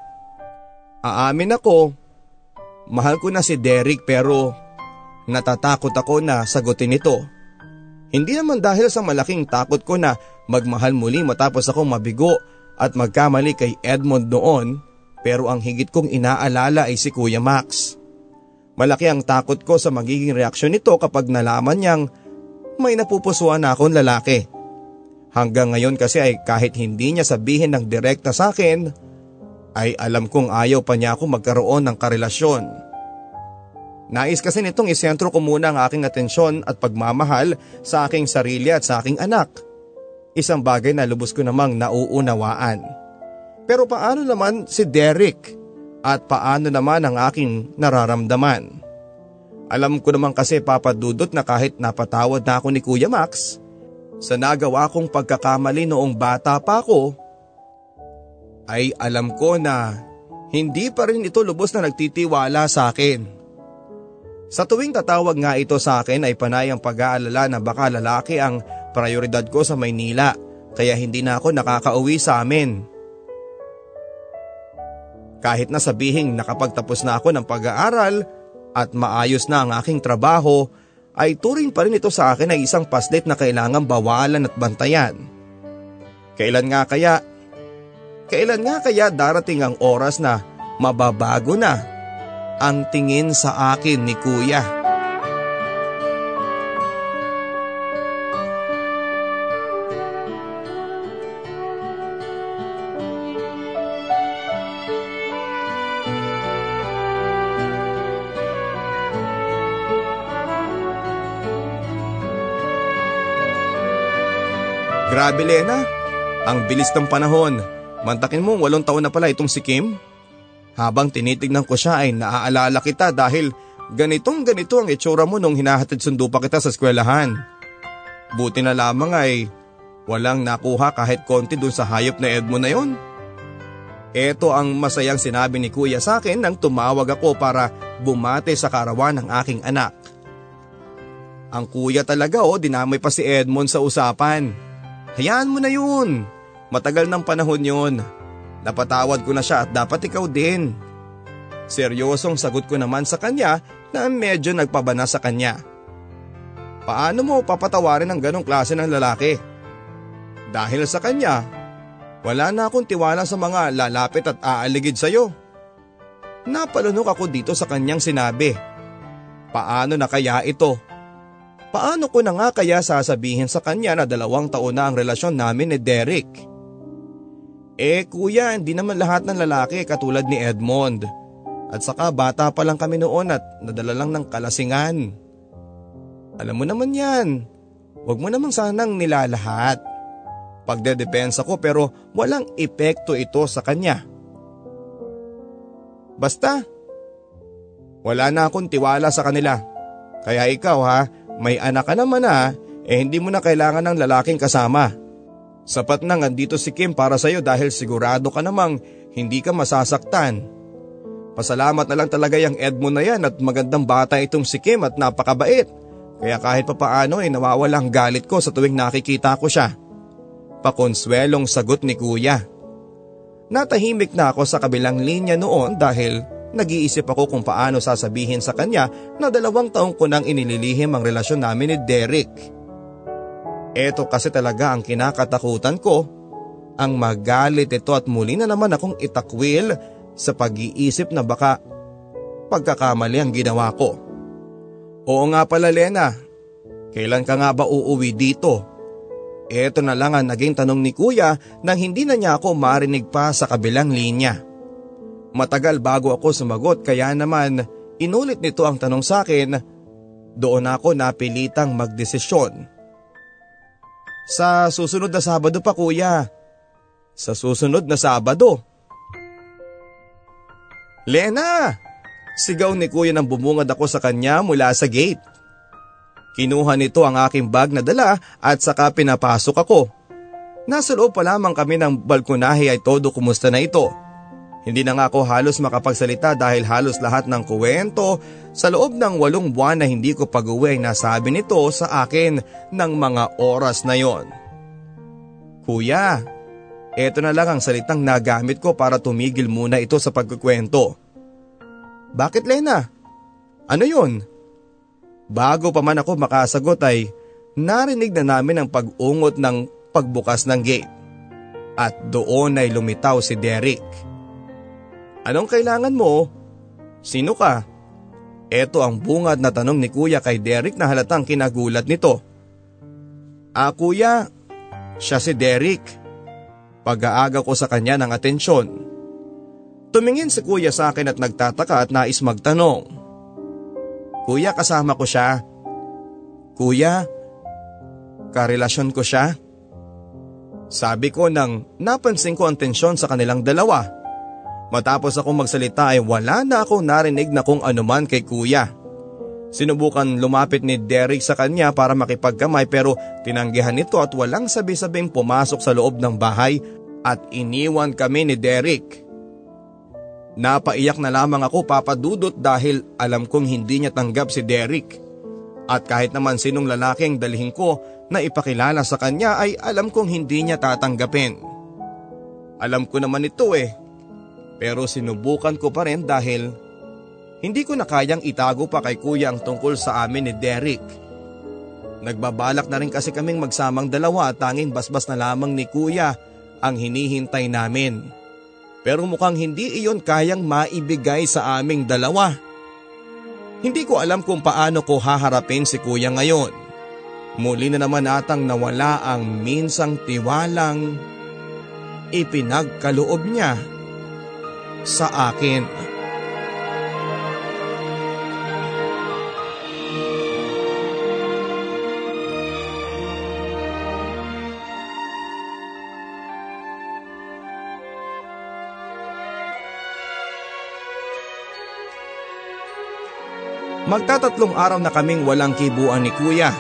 Aamin ako, mahal ko na si Derek pero natatakot ako na sagutin ito. Hindi naman dahil sa malaking takot ko na magmahal muli matapos akong mabigo at magkamali kay Edmond noon pero ang higit kong inaalala ay si Kuya Max. Malaki ang takot ko sa magiging reaksyon nito kapag nalaman niyang may napupusuan na akong lalaki. Hanggang ngayon kasi ay kahit hindi niya sabihin ng direkta sa akin, ay alam kong ayaw pa niya ako magkaroon ng karelasyon. Nais kasi nitong isentro ko muna ang aking atensyon at pagmamahal sa aking sarili at sa aking anak. Isang bagay na lubos ko namang nauunawaan. Pero paano naman si Derek at paano naman ang aking nararamdaman? Alam ko naman kasi papadudot na kahit napatawad na ako ni Kuya Max, sa nagawa kong pagkakamali noong bata pa ako, ay alam ko na hindi pa rin ito lubos na nagtitiwala sa akin. Sa tuwing tatawag nga ito sa akin ay panay ang pag-aalala na baka lalaki ang prioridad ko sa Maynila kaya hindi na ako nakakauwi sa amin. Kahit na sabihing nakapagtapos na ako ng pag-aaral at maayos na ang aking trabaho ay turing pa rin ito sa akin ay isang paslit na kailangang bawalan at bantayan. Kailan nga kaya? Kailan nga kaya darating ang oras na mababago na ang tingin sa akin ni kuya? Grabe Lena, ang bilis ng panahon. Mantakin mo walong taon na pala itong si Kim. Habang tinitignan ko siya ay naaalala kita dahil ganitong ganito ang itsura mo nung hinahatid sundo pa kita sa eskwelahan. Buti na lamang ay walang nakuha kahit konti dun sa hayop na Edmond na yon. Ito ang masayang sinabi ni kuya sa akin nang tumawag ako para bumate sa karawan ng aking anak. Ang kuya talaga o oh, dinamay pa si Edmond sa usapan. Hayaan mo na yun. Matagal ng panahon yun. Napatawad ko na siya at dapat ikaw din. Seryosong sagot ko naman sa kanya na medyo nagpabana sa kanya. Paano mo papatawarin ang ganong klase ng lalaki? Dahil sa kanya, wala na akong tiwala sa mga lalapit at aaligid sa'yo. Napalunok ako dito sa kanyang sinabi. Paano na kaya ito? Paano ko na nga kaya sasabihin sa kanya na dalawang taon na ang relasyon namin ni Derek? Eh kuya, hindi naman lahat ng lalaki katulad ni Edmond. At saka bata pa lang kami noon at nadala lang ng kalasingan. Alam mo naman yan. Huwag mo namang sanang nilalahat. Pagdedepensa ko pero walang epekto ito sa kanya. Basta, wala na akong tiwala sa kanila. Kaya ikaw ha, may anak ka naman na, eh hindi mo na kailangan ng lalaking kasama. Sapat na andito si Kim para sa'yo dahil sigurado ka namang hindi ka masasaktan. Pasalamat na lang talaga yung Edmond na yan at magandang bata itong si Kim at napakabait. Kaya kahit papaano ay eh, galit ko sa tuwing nakikita ko siya. Pakonswelong sagot ni kuya. Natahimik na ako sa kabilang linya noon dahil Nag-iisip ako kung paano sasabihin sa kanya na dalawang taong ko nang inililihim ang relasyon namin ni Derek. Ito kasi talaga ang kinakatakutan ko. Ang magalit ito at muli na naman akong itakwil sa pag-iisip na baka pagkakamali ang ginawa ko. Oo nga pala Lena, kailan ka nga ba uuwi dito? Ito na lang ang naging tanong ni kuya nang hindi na niya ako marinig pa sa kabilang linya. Matagal bago ako sumagot kaya naman inulit nito ang tanong sa akin. Doon ako napilitang magdesisyon. Sa susunod na Sabado pa kuya. Sa susunod na Sabado. Lena! Sigaw ni kuya nang bumungad ako sa kanya mula sa gate. Kinuha nito ang aking bag na dala at saka pinapasok ako. Nasa loob pa lamang kami ng balkonahe ay todo kumusta na ito. Hindi na nga ako halos makapagsalita dahil halos lahat ng kuwento sa loob ng walong buwan na hindi ko pag-uwi ay nasabi nito sa akin ng mga oras na yon. Kuya, eto na lang ang salitang nagamit ko para tumigil muna ito sa pagkukwento. Bakit Lena? Ano yun? Bago pa man ako makasagot ay narinig na namin ang pag-ungot ng pagbukas ng gate. At doon ay lumitaw si Derek. Anong kailangan mo? Sino ka? Ito ang bungad na tanong ni kuya kay Derek na halatang kinagulat nito. Ah kuya, siya si Derek. Pag-aaga ko sa kanya ng atensyon. Tumingin si kuya sa akin at nagtataka at nais magtanong. Kuya kasama ko siya. Kuya, karelasyon ko siya. Sabi ko nang napansin ko ang tensyon sa kanilang dalawa. Matapos akong magsalita ay wala na akong narinig na kung anuman kay kuya. Sinubukan lumapit ni Derek sa kanya para makipagkamay pero tinanggihan nito at walang sabi-sabing pumasok sa loob ng bahay at iniwan kami ni Derek. Napaiyak na lamang ako papadudot dahil alam kong hindi niya tanggap si Derek. At kahit naman sinong lalaking dalhin ko na ipakilala sa kanya ay alam kong hindi niya tatanggapin. Alam ko naman ito eh pero sinubukan ko pa rin dahil hindi ko na kayang itago pa kay kuya ang tungkol sa amin ni Derek. Nagbabalak na rin kasi kaming magsamang dalawa at tanging basbas na lamang ni kuya ang hinihintay namin. Pero mukhang hindi iyon kayang maibigay sa aming dalawa. Hindi ko alam kung paano ko haharapin si kuya ngayon. Muli na naman atang nawala ang minsang tiwalang ipinagkaloob niya sa akin. Magtatatlong araw na kaming walang kibuan ni kuya.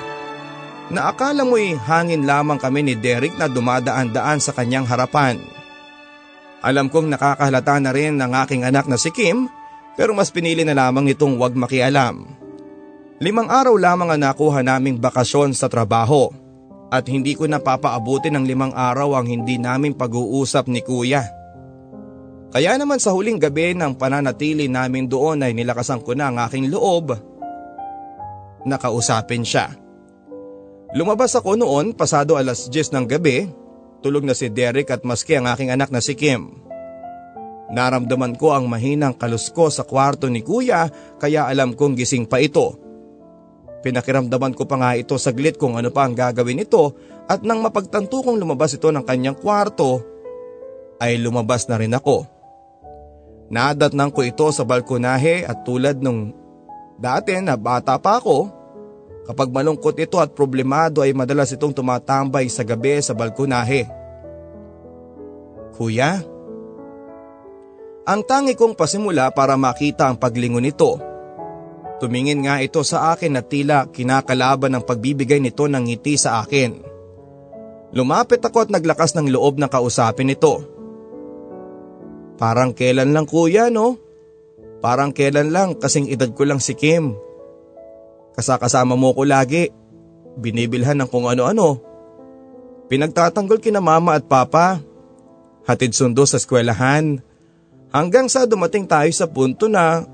Na akala mo'y hangin lamang kami ni Derek na dumadaan-daan sa kanyang harapan. Alam kong nakakahalata na rin ng aking anak na si Kim pero mas pinili na lamang nitong wag makialam. Limang araw lamang ang nakuha naming bakasyon sa trabaho at hindi ko napapaabutin ng limang araw ang hindi naming pag-uusap ni kuya. Kaya naman sa huling gabi ng pananatili namin doon ay nilakasan ko na ang aking loob. Nakausapin siya. Lumabas ako noon pasado alas 10 ng gabi Tulog na si Derek at maski ang aking anak na si Kim. Naramdaman ko ang mahinang kalusko sa kwarto ni kuya kaya alam kong gising pa ito. Pinakiramdaman ko pa nga ito saglit kung ano pa ang gagawin nito at nang mapagtanto kong lumabas ito ng kanyang kwarto ay lumabas na rin ako. Nadatnang ko ito sa balkonahe at tulad nung dati na bata pa ako Kapag malungkot ito at problemado ay madalas itong tumatambay sa gabi sa balkonahe. Kuya? Ang tangi kong pasimula para makita ang paglingon nito. Tumingin nga ito sa akin at tila kinakalaban ng pagbibigay nito ng ngiti sa akin. Lumapit ako at naglakas ng loob na kausapin ito. Parang kailan lang kuya no? Parang kailan lang kasing edad ko lang si Kim. Kasakasama mo ko lagi. Binibilhan ng kung ano-ano. Pinagtatanggol kina mama at papa. Hatid sundo sa eskwelahan. Hanggang sa dumating tayo sa punto na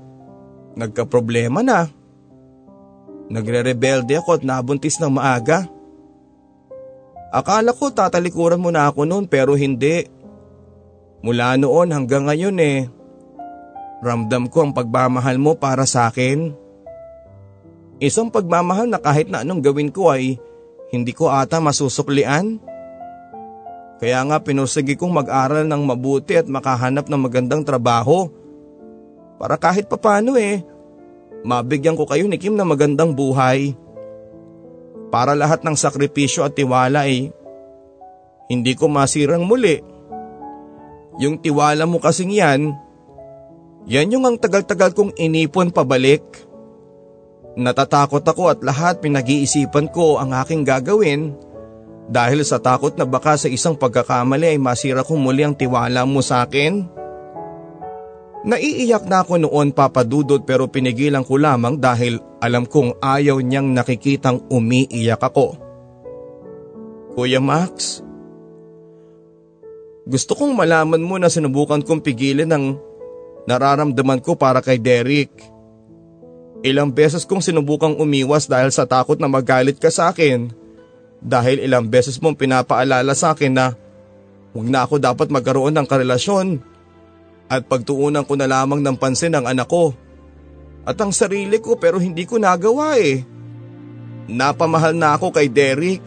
nagka-problema na. Nagre-rebelde ako at nabuntis ng maaga. Akala ko tatalikuran mo na ako noon pero hindi. Mula noon hanggang ngayon eh, ramdam ko ang pagmamahal mo para sa akin. Isang pagmamahal na kahit na anong gawin ko ay hindi ko ata masusuklian. Kaya nga pinursigi kong mag-aral ng mabuti at makahanap ng magandang trabaho. Para kahit papano eh, mabigyan ko kayo ni Kim ng magandang buhay. Para lahat ng sakripisyo at tiwala ay hindi ko masirang muli. Yung tiwala mo kasing yan, yan yung ang tagal-tagal kong inipon pabalik. Natatakot ako at lahat pinag-iisipan ko ang aking gagawin dahil sa takot na baka sa isang pagkakamali ay masira ko muli ang tiwala mo sa akin. Naiiyak na ako noon papadudot pero pinigilan ko lamang dahil alam kong ayaw niyang nakikitang umiiyak ako. Kuya Max, gusto kong malaman mo na sinubukan kong pigilin ang nararamdaman ko para kay Derek. Ilang beses kong sinubukang umiwas dahil sa takot na magalit ka sa akin. Dahil ilang beses mong pinapaalala sa akin na huwag na ako dapat magkaroon ng karelasyon. At pagtuunan ko na lamang ng pansin ang anak ko. At ang sarili ko pero hindi ko nagawa eh. Napamahal na ako kay Derek.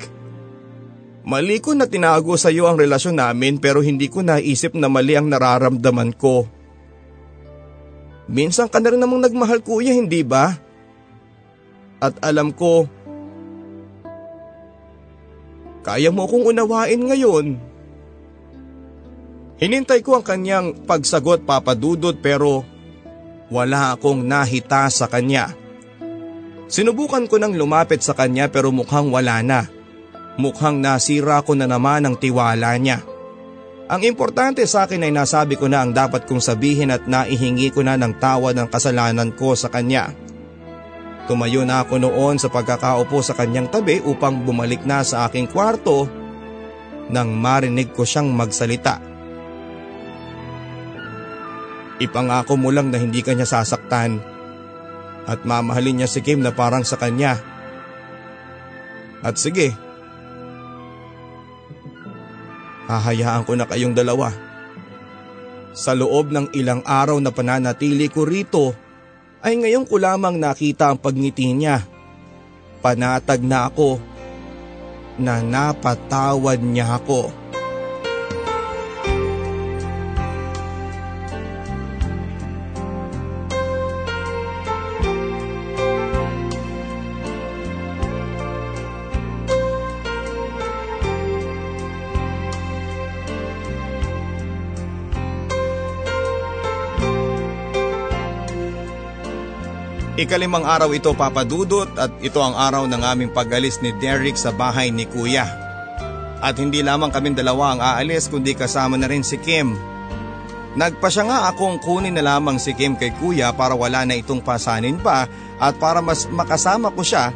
Mali ko na tinago sa iyo ang relasyon namin pero hindi ko naisip na mali ang nararamdaman ko. Minsan ka na rin namang nagmahal kuya, hindi ba? At alam ko, kaya mo kong unawain ngayon. Hinintay ko ang kanyang pagsagot papadudod pero wala akong nahita sa kanya. Sinubukan ko nang lumapit sa kanya pero mukhang wala na. Mukhang nasira ko na naman ang tiwala niya. Ang importante sa akin ay nasabi ko na ang dapat kong sabihin at naihingi ko na ng tawad ng kasalanan ko sa kanya. Tumayo na ako noon sa pagkakaupo sa kanyang tabi upang bumalik na sa aking kwarto nang marinig ko siyang magsalita. Ipangako mo lang na hindi kanya sasaktan at mamahalin niya si Kim na parang sa kanya. At sige, Hahayaan ko na kayong dalawa. Sa loob ng ilang araw na pananatili ko rito ay ngayon ko lamang nakita ang pagngiti niya. Panatag na ako na napatawad niya ako. Ikalimang araw ito papadudot at ito ang araw ng aming pag-alis ni Derek sa bahay ni Kuya. At hindi lamang kaming dalawa ang aalis kundi kasama na rin si Kim. Nagpa siya nga akong kunin na lamang si Kim kay Kuya para wala na itong pasanin pa at para mas makasama ko siya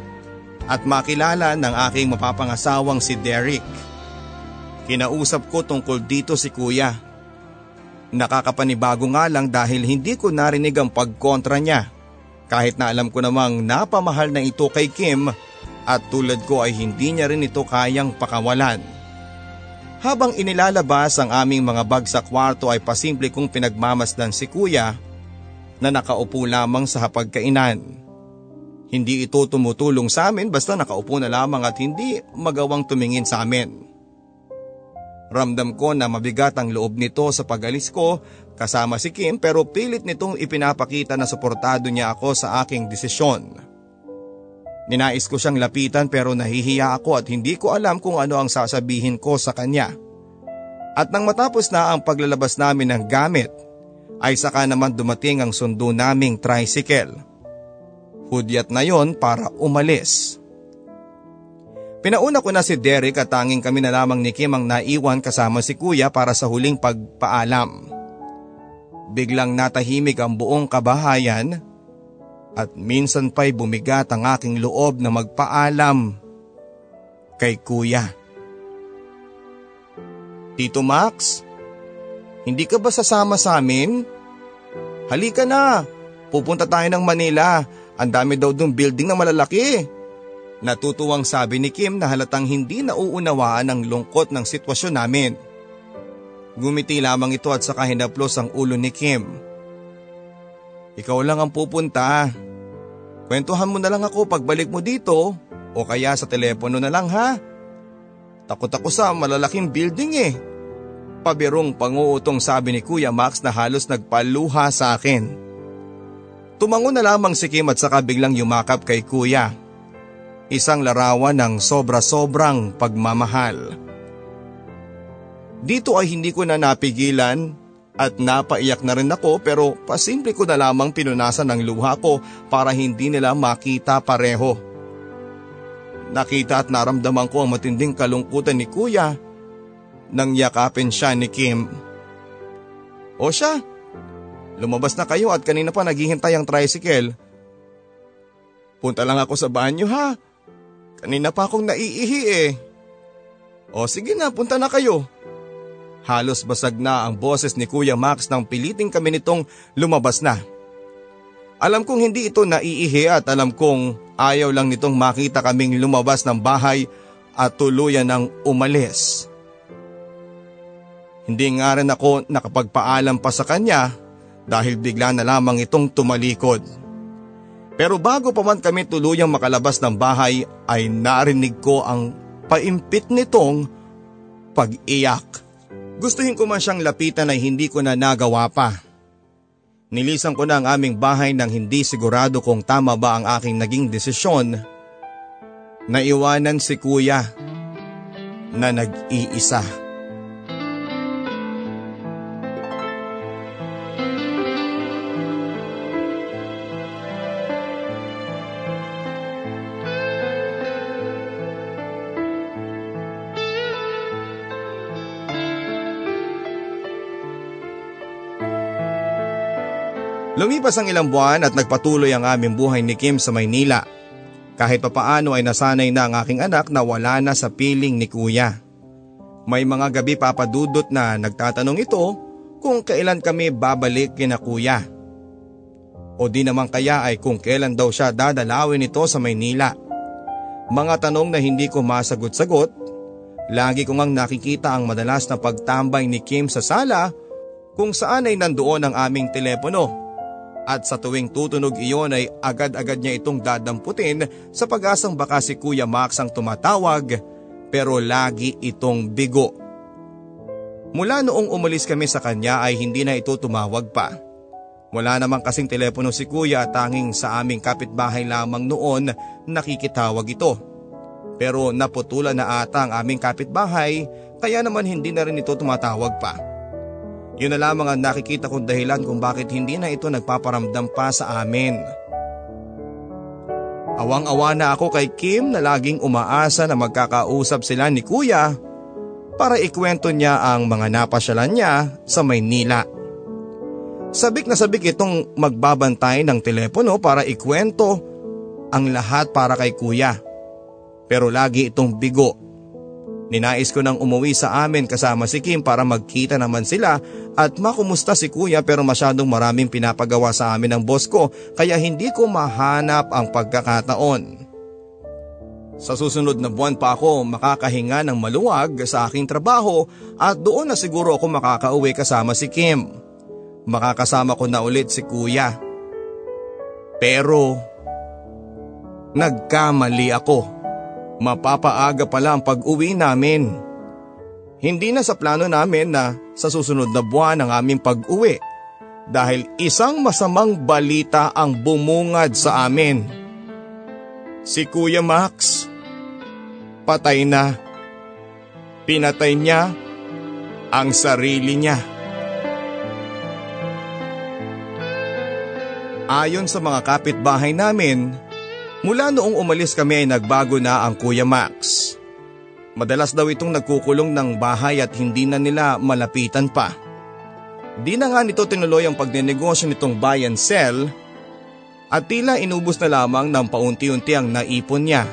at makilala ng aking mapapangasawang si Derek. Kinausap ko tungkol dito si Kuya. Nakakapanibago nga lang dahil hindi ko narinig ang pagkontra niya. Kahit na alam ko namang napamahal na ito kay Kim at tulad ko ay hindi niya rin ito kayang pakawalan. Habang inilalabas ang aming mga bag sa kwarto ay pasimple kong pinagmamasdan si kuya na nakaupo lamang sa hapagkainan. Hindi ito tumutulong sa amin basta nakaupo na lamang at hindi magawang tumingin sa amin. Ramdam ko na mabigat ang loob nito sa pagalis ko kasama si Kim pero pilit nitong ipinapakita na suportado niya ako sa aking desisyon. Ninais ko siyang lapitan pero nahihiya ako at hindi ko alam kung ano ang sasabihin ko sa kanya. At nang matapos na ang paglalabas namin ng gamit, ay saka naman dumating ang sundo naming tricycle. Hudyat na yon para umalis. Pinauna ko na si Derek at tanging kami na lamang ni Kim ang naiwan kasama si kuya para sa huling pagpaalam. Biglang natahimik ang buong kabahayan at minsan pa'y bumigat ang aking loob na magpaalam kay kuya. Tito Max, hindi ka ba sasama sa amin? Halika na, pupunta tayo ng Manila. Ang dami daw dong building na malalaki. Natutuwang sabi ni Kim na halatang hindi nauunawaan ang lungkot ng sitwasyon namin. Gumiti lamang ito at saka hinaplos ang ulo ni Kim. Ikaw lang ang pupunta. Kwentuhan mo na lang ako pagbalik mo dito o kaya sa telepono na lang ha. Takot ako sa malalaking building eh. Pabirong panguutong sabi ni Kuya Max na halos nagpaluha sa akin. Tumango na lamang si Kim at saka biglang yumakap kay Kuya. Isang larawan ng sobra-sobrang pagmamahal. Dito ay hindi ko na napigilan at napaiyak na rin ako pero pasimple ko na lamang pinunasan ng luha ko para hindi nila makita pareho. Nakita at naramdaman ko ang matinding kalungkutan ni kuya nang yakapin siya ni Kim. O siya, Lumabas na kayo at kanina pa naghihintay ang tricycle. Punta lang ako sa banyo ha. Kanina pa akong naiihi eh. O sige na, punta na kayo. Halos basag na ang boses ni Kuya Max nang piliting kami nitong lumabas na. Alam kong hindi ito naiihi at alam kong ayaw lang nitong makita kaming lumabas ng bahay at tuluyan ng umalis. Hindi nga rin ako nakapagpaalam pa sa kanya dahil bigla na lamang itong tumalikod. Pero bago pa man kami tuluyang makalabas ng bahay ay narinig ko ang paimpit nitong pag-iyak. Gustuhin ko man siyang lapitan ay hindi ko na nagawa pa. Nilisan ko na ang aming bahay nang hindi sigurado kung tama ba ang aking naging desisyon na iwanan si kuya na nag-iisa. Lumipas ang ilang buwan at nagpatuloy ang aming buhay ni Kim sa Maynila. Kahit papaano ay nasanay na ang aking anak na wala na sa piling ni kuya. May mga gabi papadudot na nagtatanong ito kung kailan kami babalik kina kuya. O di naman kaya ay kung kailan daw siya dadalawin ito sa Maynila. Mga tanong na hindi ko masagot-sagot. Lagi ko ngang nakikita ang madalas na pagtambay ni Kim sa sala kung saan ay nandoon ang aming telepono at sa tuwing tutunog iyon ay agad-agad niya itong dadamputin sa pag-asang baka si Kuya Max ang tumatawag pero lagi itong bigo. Mula noong umalis kami sa kanya ay hindi na ito tumawag pa. Wala namang kasing telepono si Kuya tanging sa aming kapitbahay lamang noon nakikitawag ito. Pero naputulan na ata ang aming kapitbahay kaya naman hindi na rin ito tumatawag pa. Yun na lamang ang nakikita kong dahilan kung bakit hindi na ito nagpaparamdam pa sa amin. Awang-awa na ako kay Kim na laging umaasa na magkakausap sila ni Kuya para ikwento niya ang mga napasyalan niya sa Maynila. Sabik na sabik itong magbabantay ng telepono para ikwento ang lahat para kay Kuya. Pero lagi itong bigo Ninais ko nang umuwi sa amin kasama si Kim para magkita naman sila at makumusta si kuya pero masyadong maraming pinapagawa sa amin ng boss ko kaya hindi ko mahanap ang pagkakataon. Sa susunod na buwan pa ako makakahinga ng maluwag sa aking trabaho at doon na siguro ako makakauwi kasama si Kim. Makakasama ko na ulit si kuya. Pero nagkamali ako. Mapapaaga pala ang pag-uwi namin. Hindi na sa plano namin na sa susunod na buwan ang aming pag-uwi dahil isang masamang balita ang bumungad sa amin. Si Kuya Max, patay na. Pinatay niya ang sarili niya. Ayon sa mga kapitbahay namin, Mula noong umalis kami ay nagbago na ang Kuya Max. Madalas daw itong nagkukulong ng bahay at hindi na nila malapitan pa. Di na nga nito tinuloy ang pagnenegosyo nitong buy and sell at tila inubos na lamang ng paunti-unti ang naipon niya.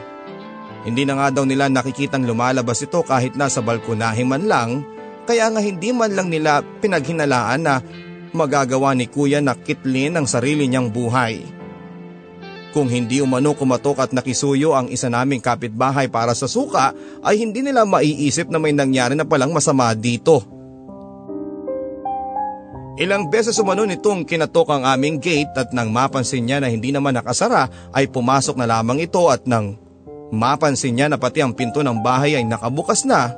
Hindi na nga daw nila nakikitang lumalabas ito kahit nasa balkonahe man lang kaya nga hindi man lang nila pinaghinalaan na magagawa ni kuya na kitlin ang sarili niyang buhay. Kung hindi umano kumatok at nakisuyo ang isa naming kapitbahay para sa suka ay hindi nila maiisip na may nangyari na palang masama dito. Ilang beses umano nitong kinatok ang aming gate at nang mapansin niya na hindi naman nakasara ay pumasok na lamang ito at nang mapansin niya na pati ang pinto ng bahay ay nakabukas na.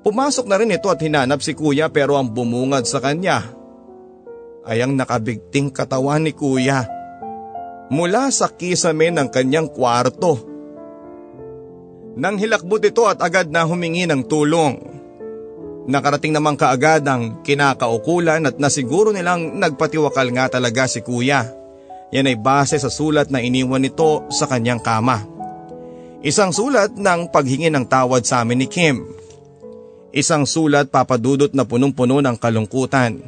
Pumasok na rin ito at hinanap si kuya pero ang bumungad sa kanya ay ang nakabigting katawan ni kuya. Kuya mula sa kisame ng kanyang kwarto. Nang hilakbot ito at agad na humingi ng tulong. Nakarating naman kaagad ang kinakaukulan at nasiguro nilang nagpatiwakal nga talaga si kuya. Yan ay base sa sulat na iniwan nito sa kanyang kama. Isang sulat ng paghingi ng tawad sa amin ni Kim. Isang sulat papadudot na punong-puno ng kalungkutan.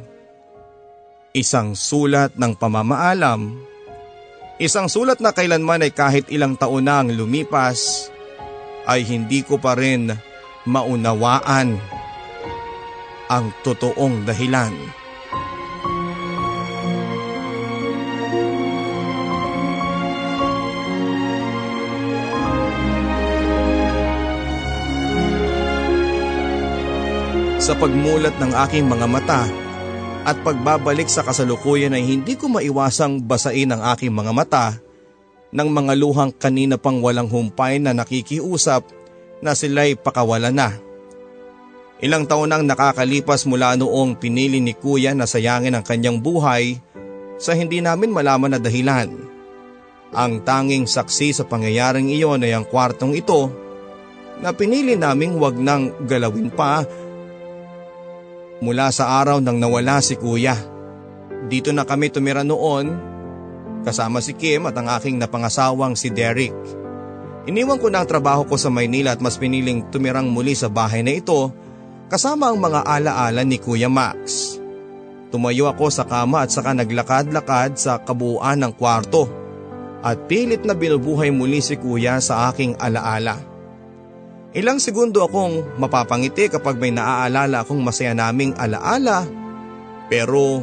Isang sulat ng pamamaalam. Isang sulat na kailanman ay kahit ilang taon na ang lumipas ay hindi ko pa rin maunawaan ang totoong dahilan. Sa pagmulat ng aking mga mata at pagbabalik sa kasalukuyan ay hindi ko maiwasang basain ang aking mga mata ng mga luhang kanina pang walang humpay na nakikiusap na sila'y pakawala na. Ilang taon nang nakakalipas mula noong pinili ni kuya na sayangin ang kanyang buhay sa hindi namin malaman na dahilan. Ang tanging saksi sa pangyayaring iyon ay ang kwartong ito na pinili naming wag nang galawin pa mula sa araw nang nawala si kuya. Dito na kami tumira noon kasama si Kim at ang aking napangasawang si Derek. Iniwan ko na ang trabaho ko sa Maynila at mas piniling tumirang muli sa bahay na ito kasama ang mga alaala ni Kuya Max. Tumayo ako sa kama at saka naglakad-lakad sa kabuuan ng kwarto at pilit na binubuhay muli si Kuya sa aking alaala. Ilang segundo akong mapapangiti kapag may naaalala akong masaya naming alaala. Pero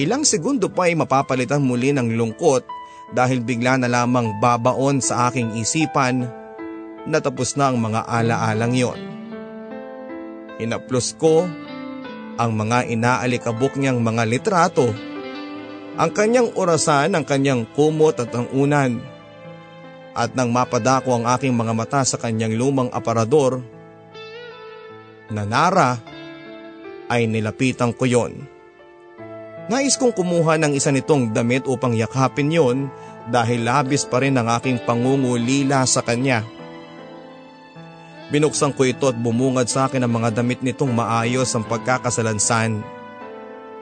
ilang segundo pa ay mapapalitan muli ng lungkot dahil bigla na lamang babaon sa aking isipan. Na tapos na ang mga alaalang yon. Inaplos ko ang mga inaalikabok niyang mga litrato, ang kanyang orasan, ang kanyang kumot at ang unan at nang mapadako ang aking mga mata sa kanyang lumang aparador, na Nara ay nilapitan ko yon. Nais kong kumuha ng isa nitong damit upang yakapin yon dahil labis pa rin ang aking pangungulila sa kanya. Binuksan ko ito at bumungad sa akin ang mga damit nitong maayos ang pagkakasalansan.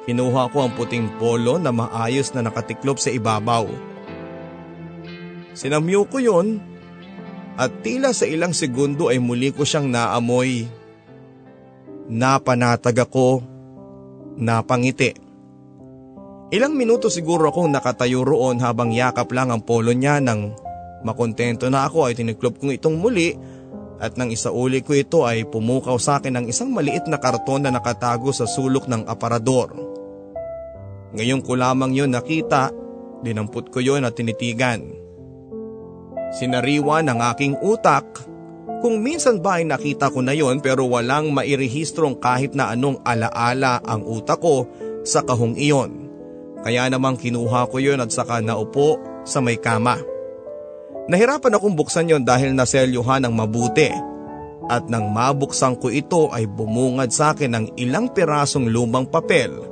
Kinuha ko ang puting polo na maayos na nakatiklop sa ibabaw. Sinamyo ko yon at tila sa ilang segundo ay muli ko siyang naamoy. Napanatag ako, napangiti. Ilang minuto siguro akong nakatayo roon habang yakap lang ang polo niya nang makontento na ako ay tiniklop kong itong muli at nang isauli ko ito ay pumukaw sa akin ng isang maliit na karton na nakatago sa sulok ng aparador. Ngayon ko lamang yon nakita, dinampot ko yon at tinitigan. Sinariwa ng aking utak kung minsan ba ay nakita ko na yon pero walang mairehistrong kahit na anong alaala ang utak ko sa kahong iyon. Kaya namang kinuha ko yon at saka naupo sa may kama. Nahirapan akong buksan yon dahil naselyuhan ng mabuti. At nang mabuksan ko ito ay bumungad sa akin ng ilang pirasong lumang papel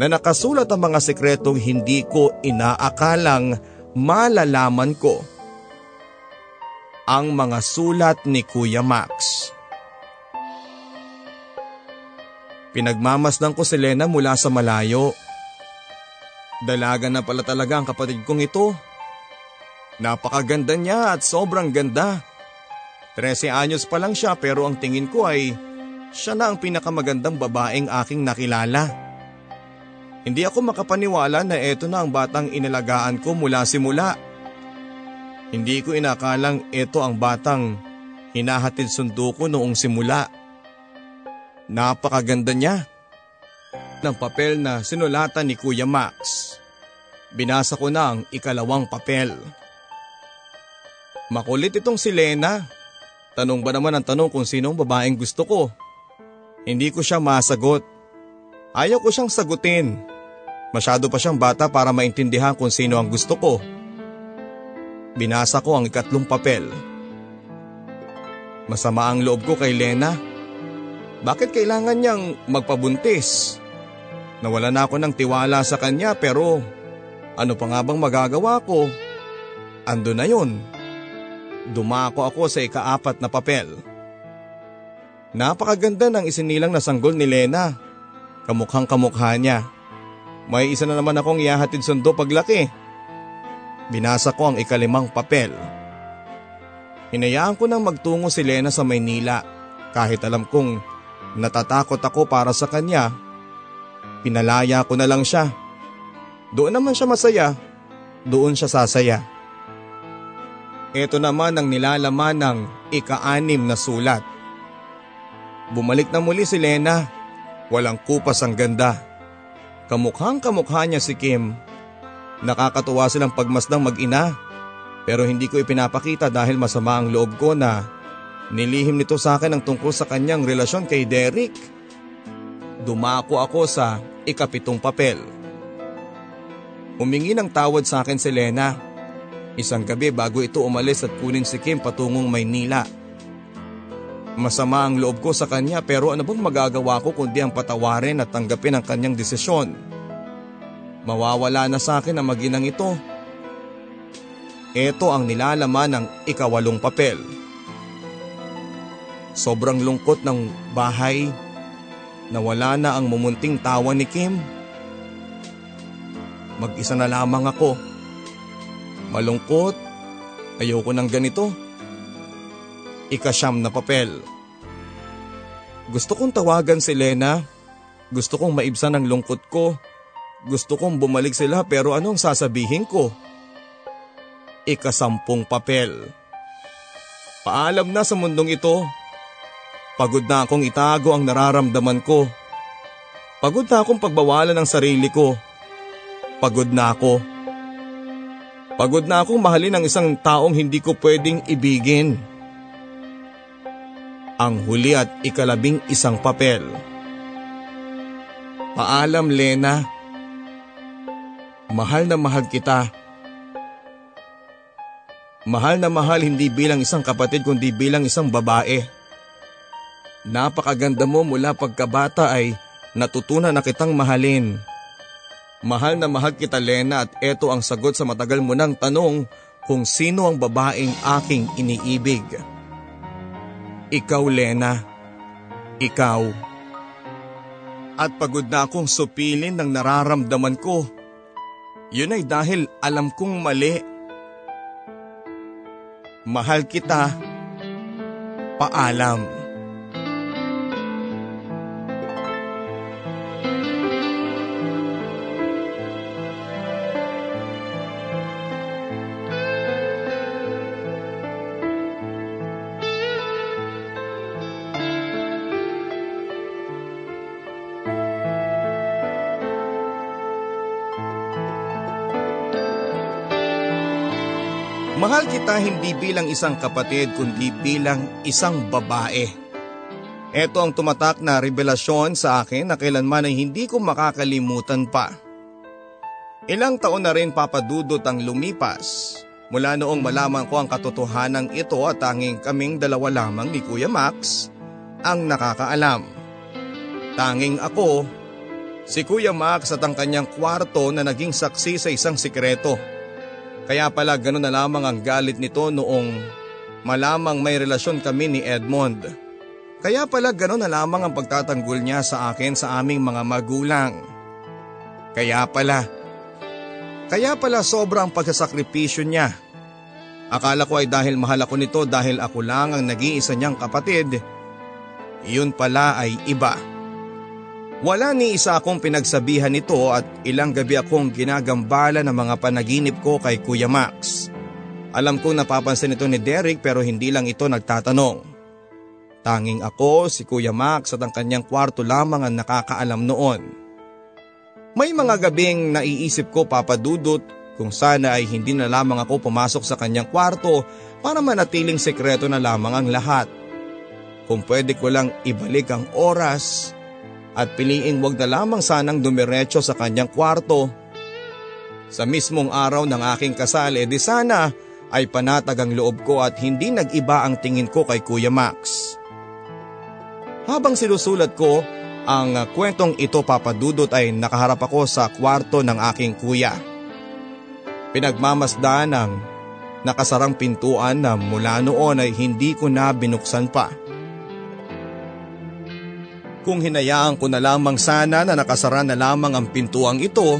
na nakasulat ang mga sekretong hindi ko inaakalang malalaman ko ang mga sulat ni Kuya Max. Pinagmamasdan ko si Lena mula sa malayo. Dalaga na pala talaga ang kapatid kong ito. Napakaganda niya at sobrang ganda. 13 anyos pa lang siya pero ang tingin ko ay siya na ang pinakamagandang babaeng aking nakilala. Hindi ako makapaniwala na eto na ang batang inalagaan ko mula simula. Hindi ko inakalang ito ang batang hinahatid sundo ko noong simula. Napakaganda niya. Ng papel na sinulatan ni Kuya Max. Binasa ko na ang ikalawang papel. Makulit itong si Lena. Tanong ba naman ang tanong kung sinong babaeng gusto ko? Hindi ko siya masagot. Ayaw ko siyang sagutin. Masyado pa siyang bata para maintindihan kung sino ang gusto ko. Binasa ko ang ikatlong papel. Masama ang loob ko kay Lena. Bakit kailangan niyang magpabuntis? Nawala na ako ng tiwala sa kanya pero ano pa nga bang magagawa ko? Ando na yon. Dumako ako sa ikaapat na papel. Napakaganda ng isinilang na sanggol ni Lena. Kamukhang kamukha niya. May isa na naman akong ihahatid sundo paglaki. Binasa ko ang ikalimang papel. Hinayaan ko nang magtungo si Lena sa Maynila kahit alam kong natatakot ako para sa kanya. Pinalaya ko na lang siya. Doon naman siya masaya, doon siya sasaya. Ito naman ang nilalaman ng ika-anim na sulat. Bumalik na muli si Lena. Walang kupas ang ganda. Kamukhang kamukha niya si Kim. Nakakatuwa silang pagmasdang mag-ina. Pero hindi ko ipinapakita dahil masama ang loob ko na nilihim nito sa akin ang tungkol sa kanyang relasyon kay Derek. Dumako ako sa ikapitong papel. Humingi ng tawad sa akin si Lena. Isang gabi bago ito umalis at kunin si Kim patungong Maynila. Masama ang loob ko sa kanya pero ano bang magagawa ko kundi ang patawarin at tanggapin ang kanyang desisyon. Mawawala na sa akin ang maginang ito. Ito ang nilalaman ng ikawalong papel. Sobrang lungkot ng bahay Nawala na ang mumunting tawa ni Kim. Mag-isa na lamang ako. Malungkot. Ayoko ng ganito. Ikasyam na papel. Gusto kong tawagan si Lena. Gusto kong maibsan ang lungkot ko. Gusto kong bumalik sila pero anong sasabihin ko? Ikasampung papel. Paalam na sa mundong ito. Pagod na akong itago ang nararamdaman ko. Pagod na akong pagbawalan ng sarili ko. Pagod na ako. Pagod na akong mahalin ang isang taong hindi ko pwedeng ibigin. Ang huli at ikalabing isang papel. Paalam Lena. Mahal na mahal kita. Mahal na mahal hindi bilang isang kapatid kundi bilang isang babae. Napakaganda mo mula pagkabata ay natutunan na kitang mahalin. Mahal na mahal kita Lena at eto ang sagot sa matagal mo ng tanong kung sino ang babaeng aking iniibig. Ikaw Lena. Ikaw. At pagod na akong supilin ng nararamdaman ko. Yun ay dahil alam kong mali. Mahal kita. Paalam. Mahal kita hindi bilang isang kapatid kundi bilang isang babae. Ito ang tumatak na revelasyon sa akin na kailanman ay hindi ko makakalimutan pa. Ilang taon na rin papadudot ang lumipas mula noong malaman ko ang katotohanan ito at tanging kaming dalawa lamang ni Kuya Max ang nakakaalam. Tanging ako, si Kuya Max at ang kanyang kwarto na naging saksi sa isang sikreto. Kaya pala gano'n na lamang ang galit nito noong malamang may relasyon kami ni Edmond. Kaya pala gano'n na lamang ang pagtatanggol niya sa akin sa aming mga magulang. Kaya pala, kaya pala sobrang pagsasakripisyo niya. Akala ko ay dahil mahal ako nito dahil ako lang ang nag-iisa niyang kapatid. Iyon pala ay iba. Wala ni isa akong pinagsabihan nito at ilang gabi akong ginagambala ng mga panaginip ko kay Kuya Max. Alam kong napapansin ito ni Derek pero hindi lang ito nagtatanong. Tanging ako, si Kuya Max at ang kanyang kwarto lamang ang nakakaalam noon. May mga gabing naiisip ko papadudot kung sana ay hindi na lamang ako pumasok sa kanyang kwarto para manatiling sekreto na lamang ang lahat. Kung pwede ko lang ibalik ang oras at piliing wag na lamang sanang dumiretso sa kanyang kwarto. Sa mismong araw ng aking kasal, edi sana ay panatag ang loob ko at hindi nag-iba ang tingin ko kay Kuya Max. Habang sinusulat ko, ang kwentong ito papadudot ay nakaharap ako sa kwarto ng aking kuya. Pinagmamasdan ng nakasarang pintuan na mula noon ay hindi ko na binuksan pa. Kung hinayaan ko na lamang sana na nakasara na lamang ang pintuang ito,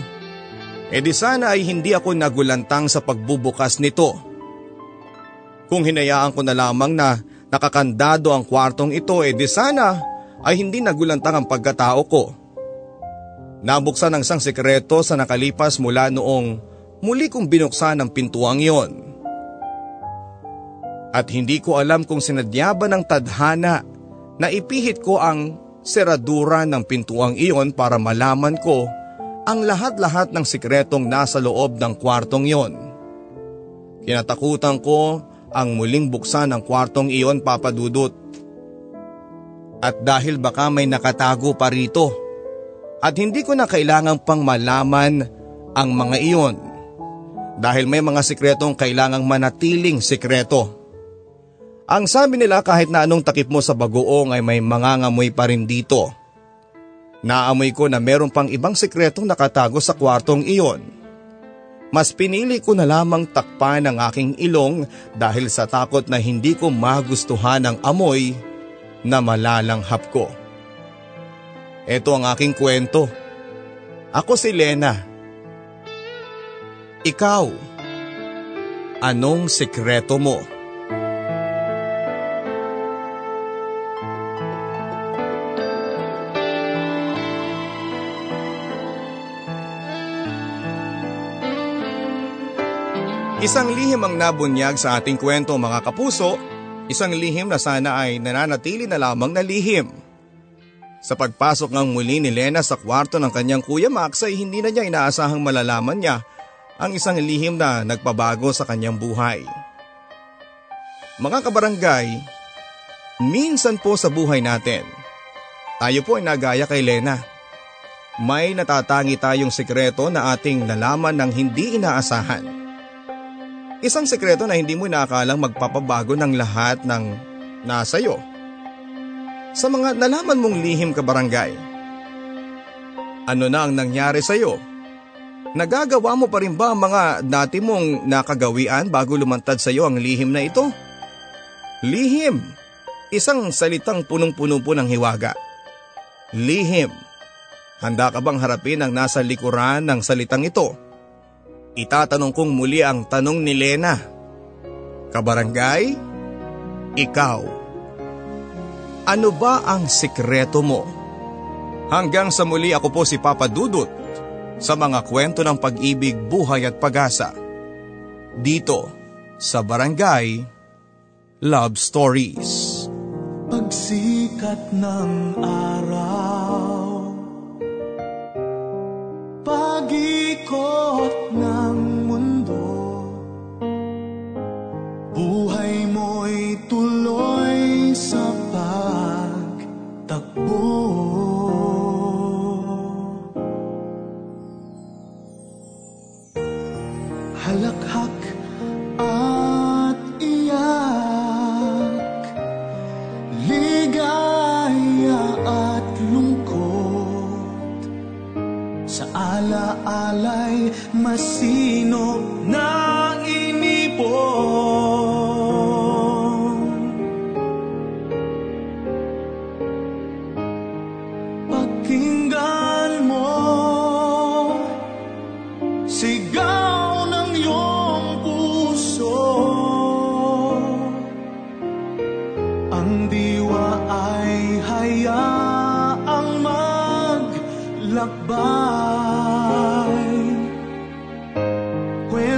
edi sana ay hindi ako nagulantang sa pagbubukas nito. Kung hinayaan ko na lamang na nakakandado ang kwartong ito, edi sana ay hindi nagulantang ang pagkatao ko. Nabuksan ang isang sekreto sa nakalipas mula noong muli kong binuksan ang pintuang iyon. At hindi ko alam kung sinadya ba ng tadhana na ipihit ko ang seradura ng pintuang iyon para malaman ko ang lahat-lahat ng sikretong nasa loob ng kwartong iyon. Kinatakutan ko ang muling buksan ng kwartong iyon papadudot. At dahil baka may nakatago pa rito at hindi ko na kailangang pang malaman ang mga iyon dahil may mga sikretong kailangang manatiling sikreto. Ang sabi nila kahit na anong takip mo sa bagoong ay may mangangamoy pa rin dito. Naamoy ko na meron pang ibang sikretong nakatago sa kwartong iyon. Mas pinili ko na lamang takpan ang aking ilong dahil sa takot na hindi ko magustuhan ang amoy na malalanghap ko. Ito ang aking kwento. Ako si Lena. Ikaw, anong sekreto mo? Isang lihim ang nabunyag sa ating kwento mga kapuso, isang lihim na sana ay nananatili na lamang na lihim. Sa pagpasok ng muli ni Lena sa kwarto ng kanyang kuya Max ay hindi na niya inaasahang malalaman niya ang isang lihim na nagpabago sa kanyang buhay. Mga kabarangay, minsan po sa buhay natin, tayo po ay nagaya kay Lena. May natatangi tayong sekreto na ating nalaman ng hindi inaasahan. Isang sekreto na hindi mo inaakalang magpapabago ng lahat ng nasa iyo. Sa mga nalaman mong lihim ka barangay. Ano na ang nangyari sa iyo? Nagagawa mo pa rin ba ang mga dati mong nakagawian bago lumantad sa iyo ang lihim na ito? Lihim. Isang salitang punong-puno po ng hiwaga. Lihim. Handa ka bang harapin ang nasa likuran ng salitang ito? Itatanong kong muli ang tanong ni Lena. Kabarangay, ikaw, ano ba ang sikreto mo? Hanggang sa muli ako po si Papa Dudut sa mga kwento ng pag-ibig, buhay at pag-asa. Dito sa Barangay Love Stories. Pagsikat ng araw Pag-ikot ng mundo. Buhay mo'y tuloy alaalay masinop na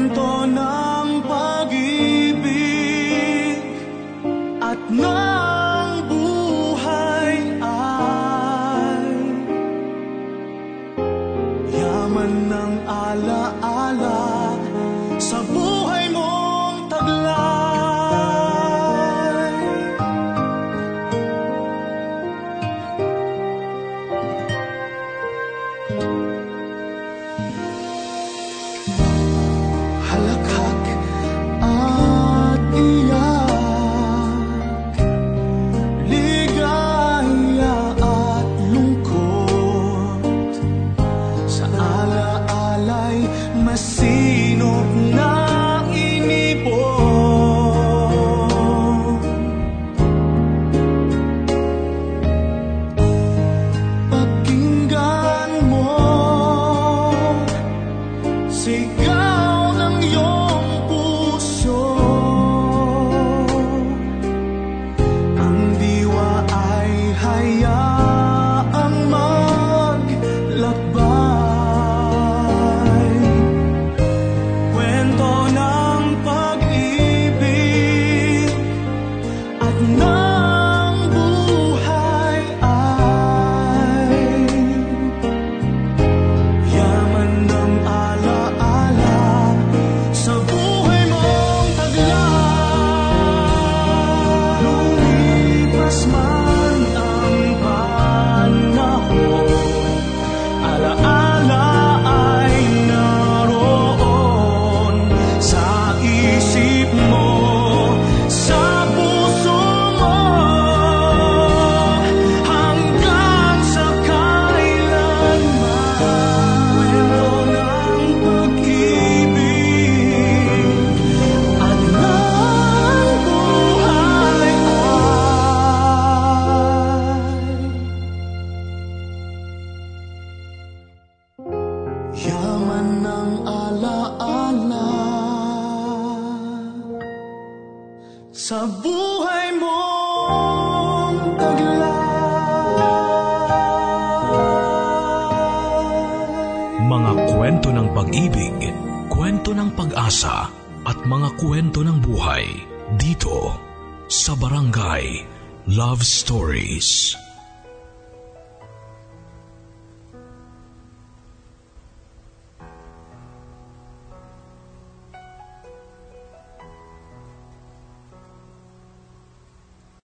Kwento ng pag-ibig. At ng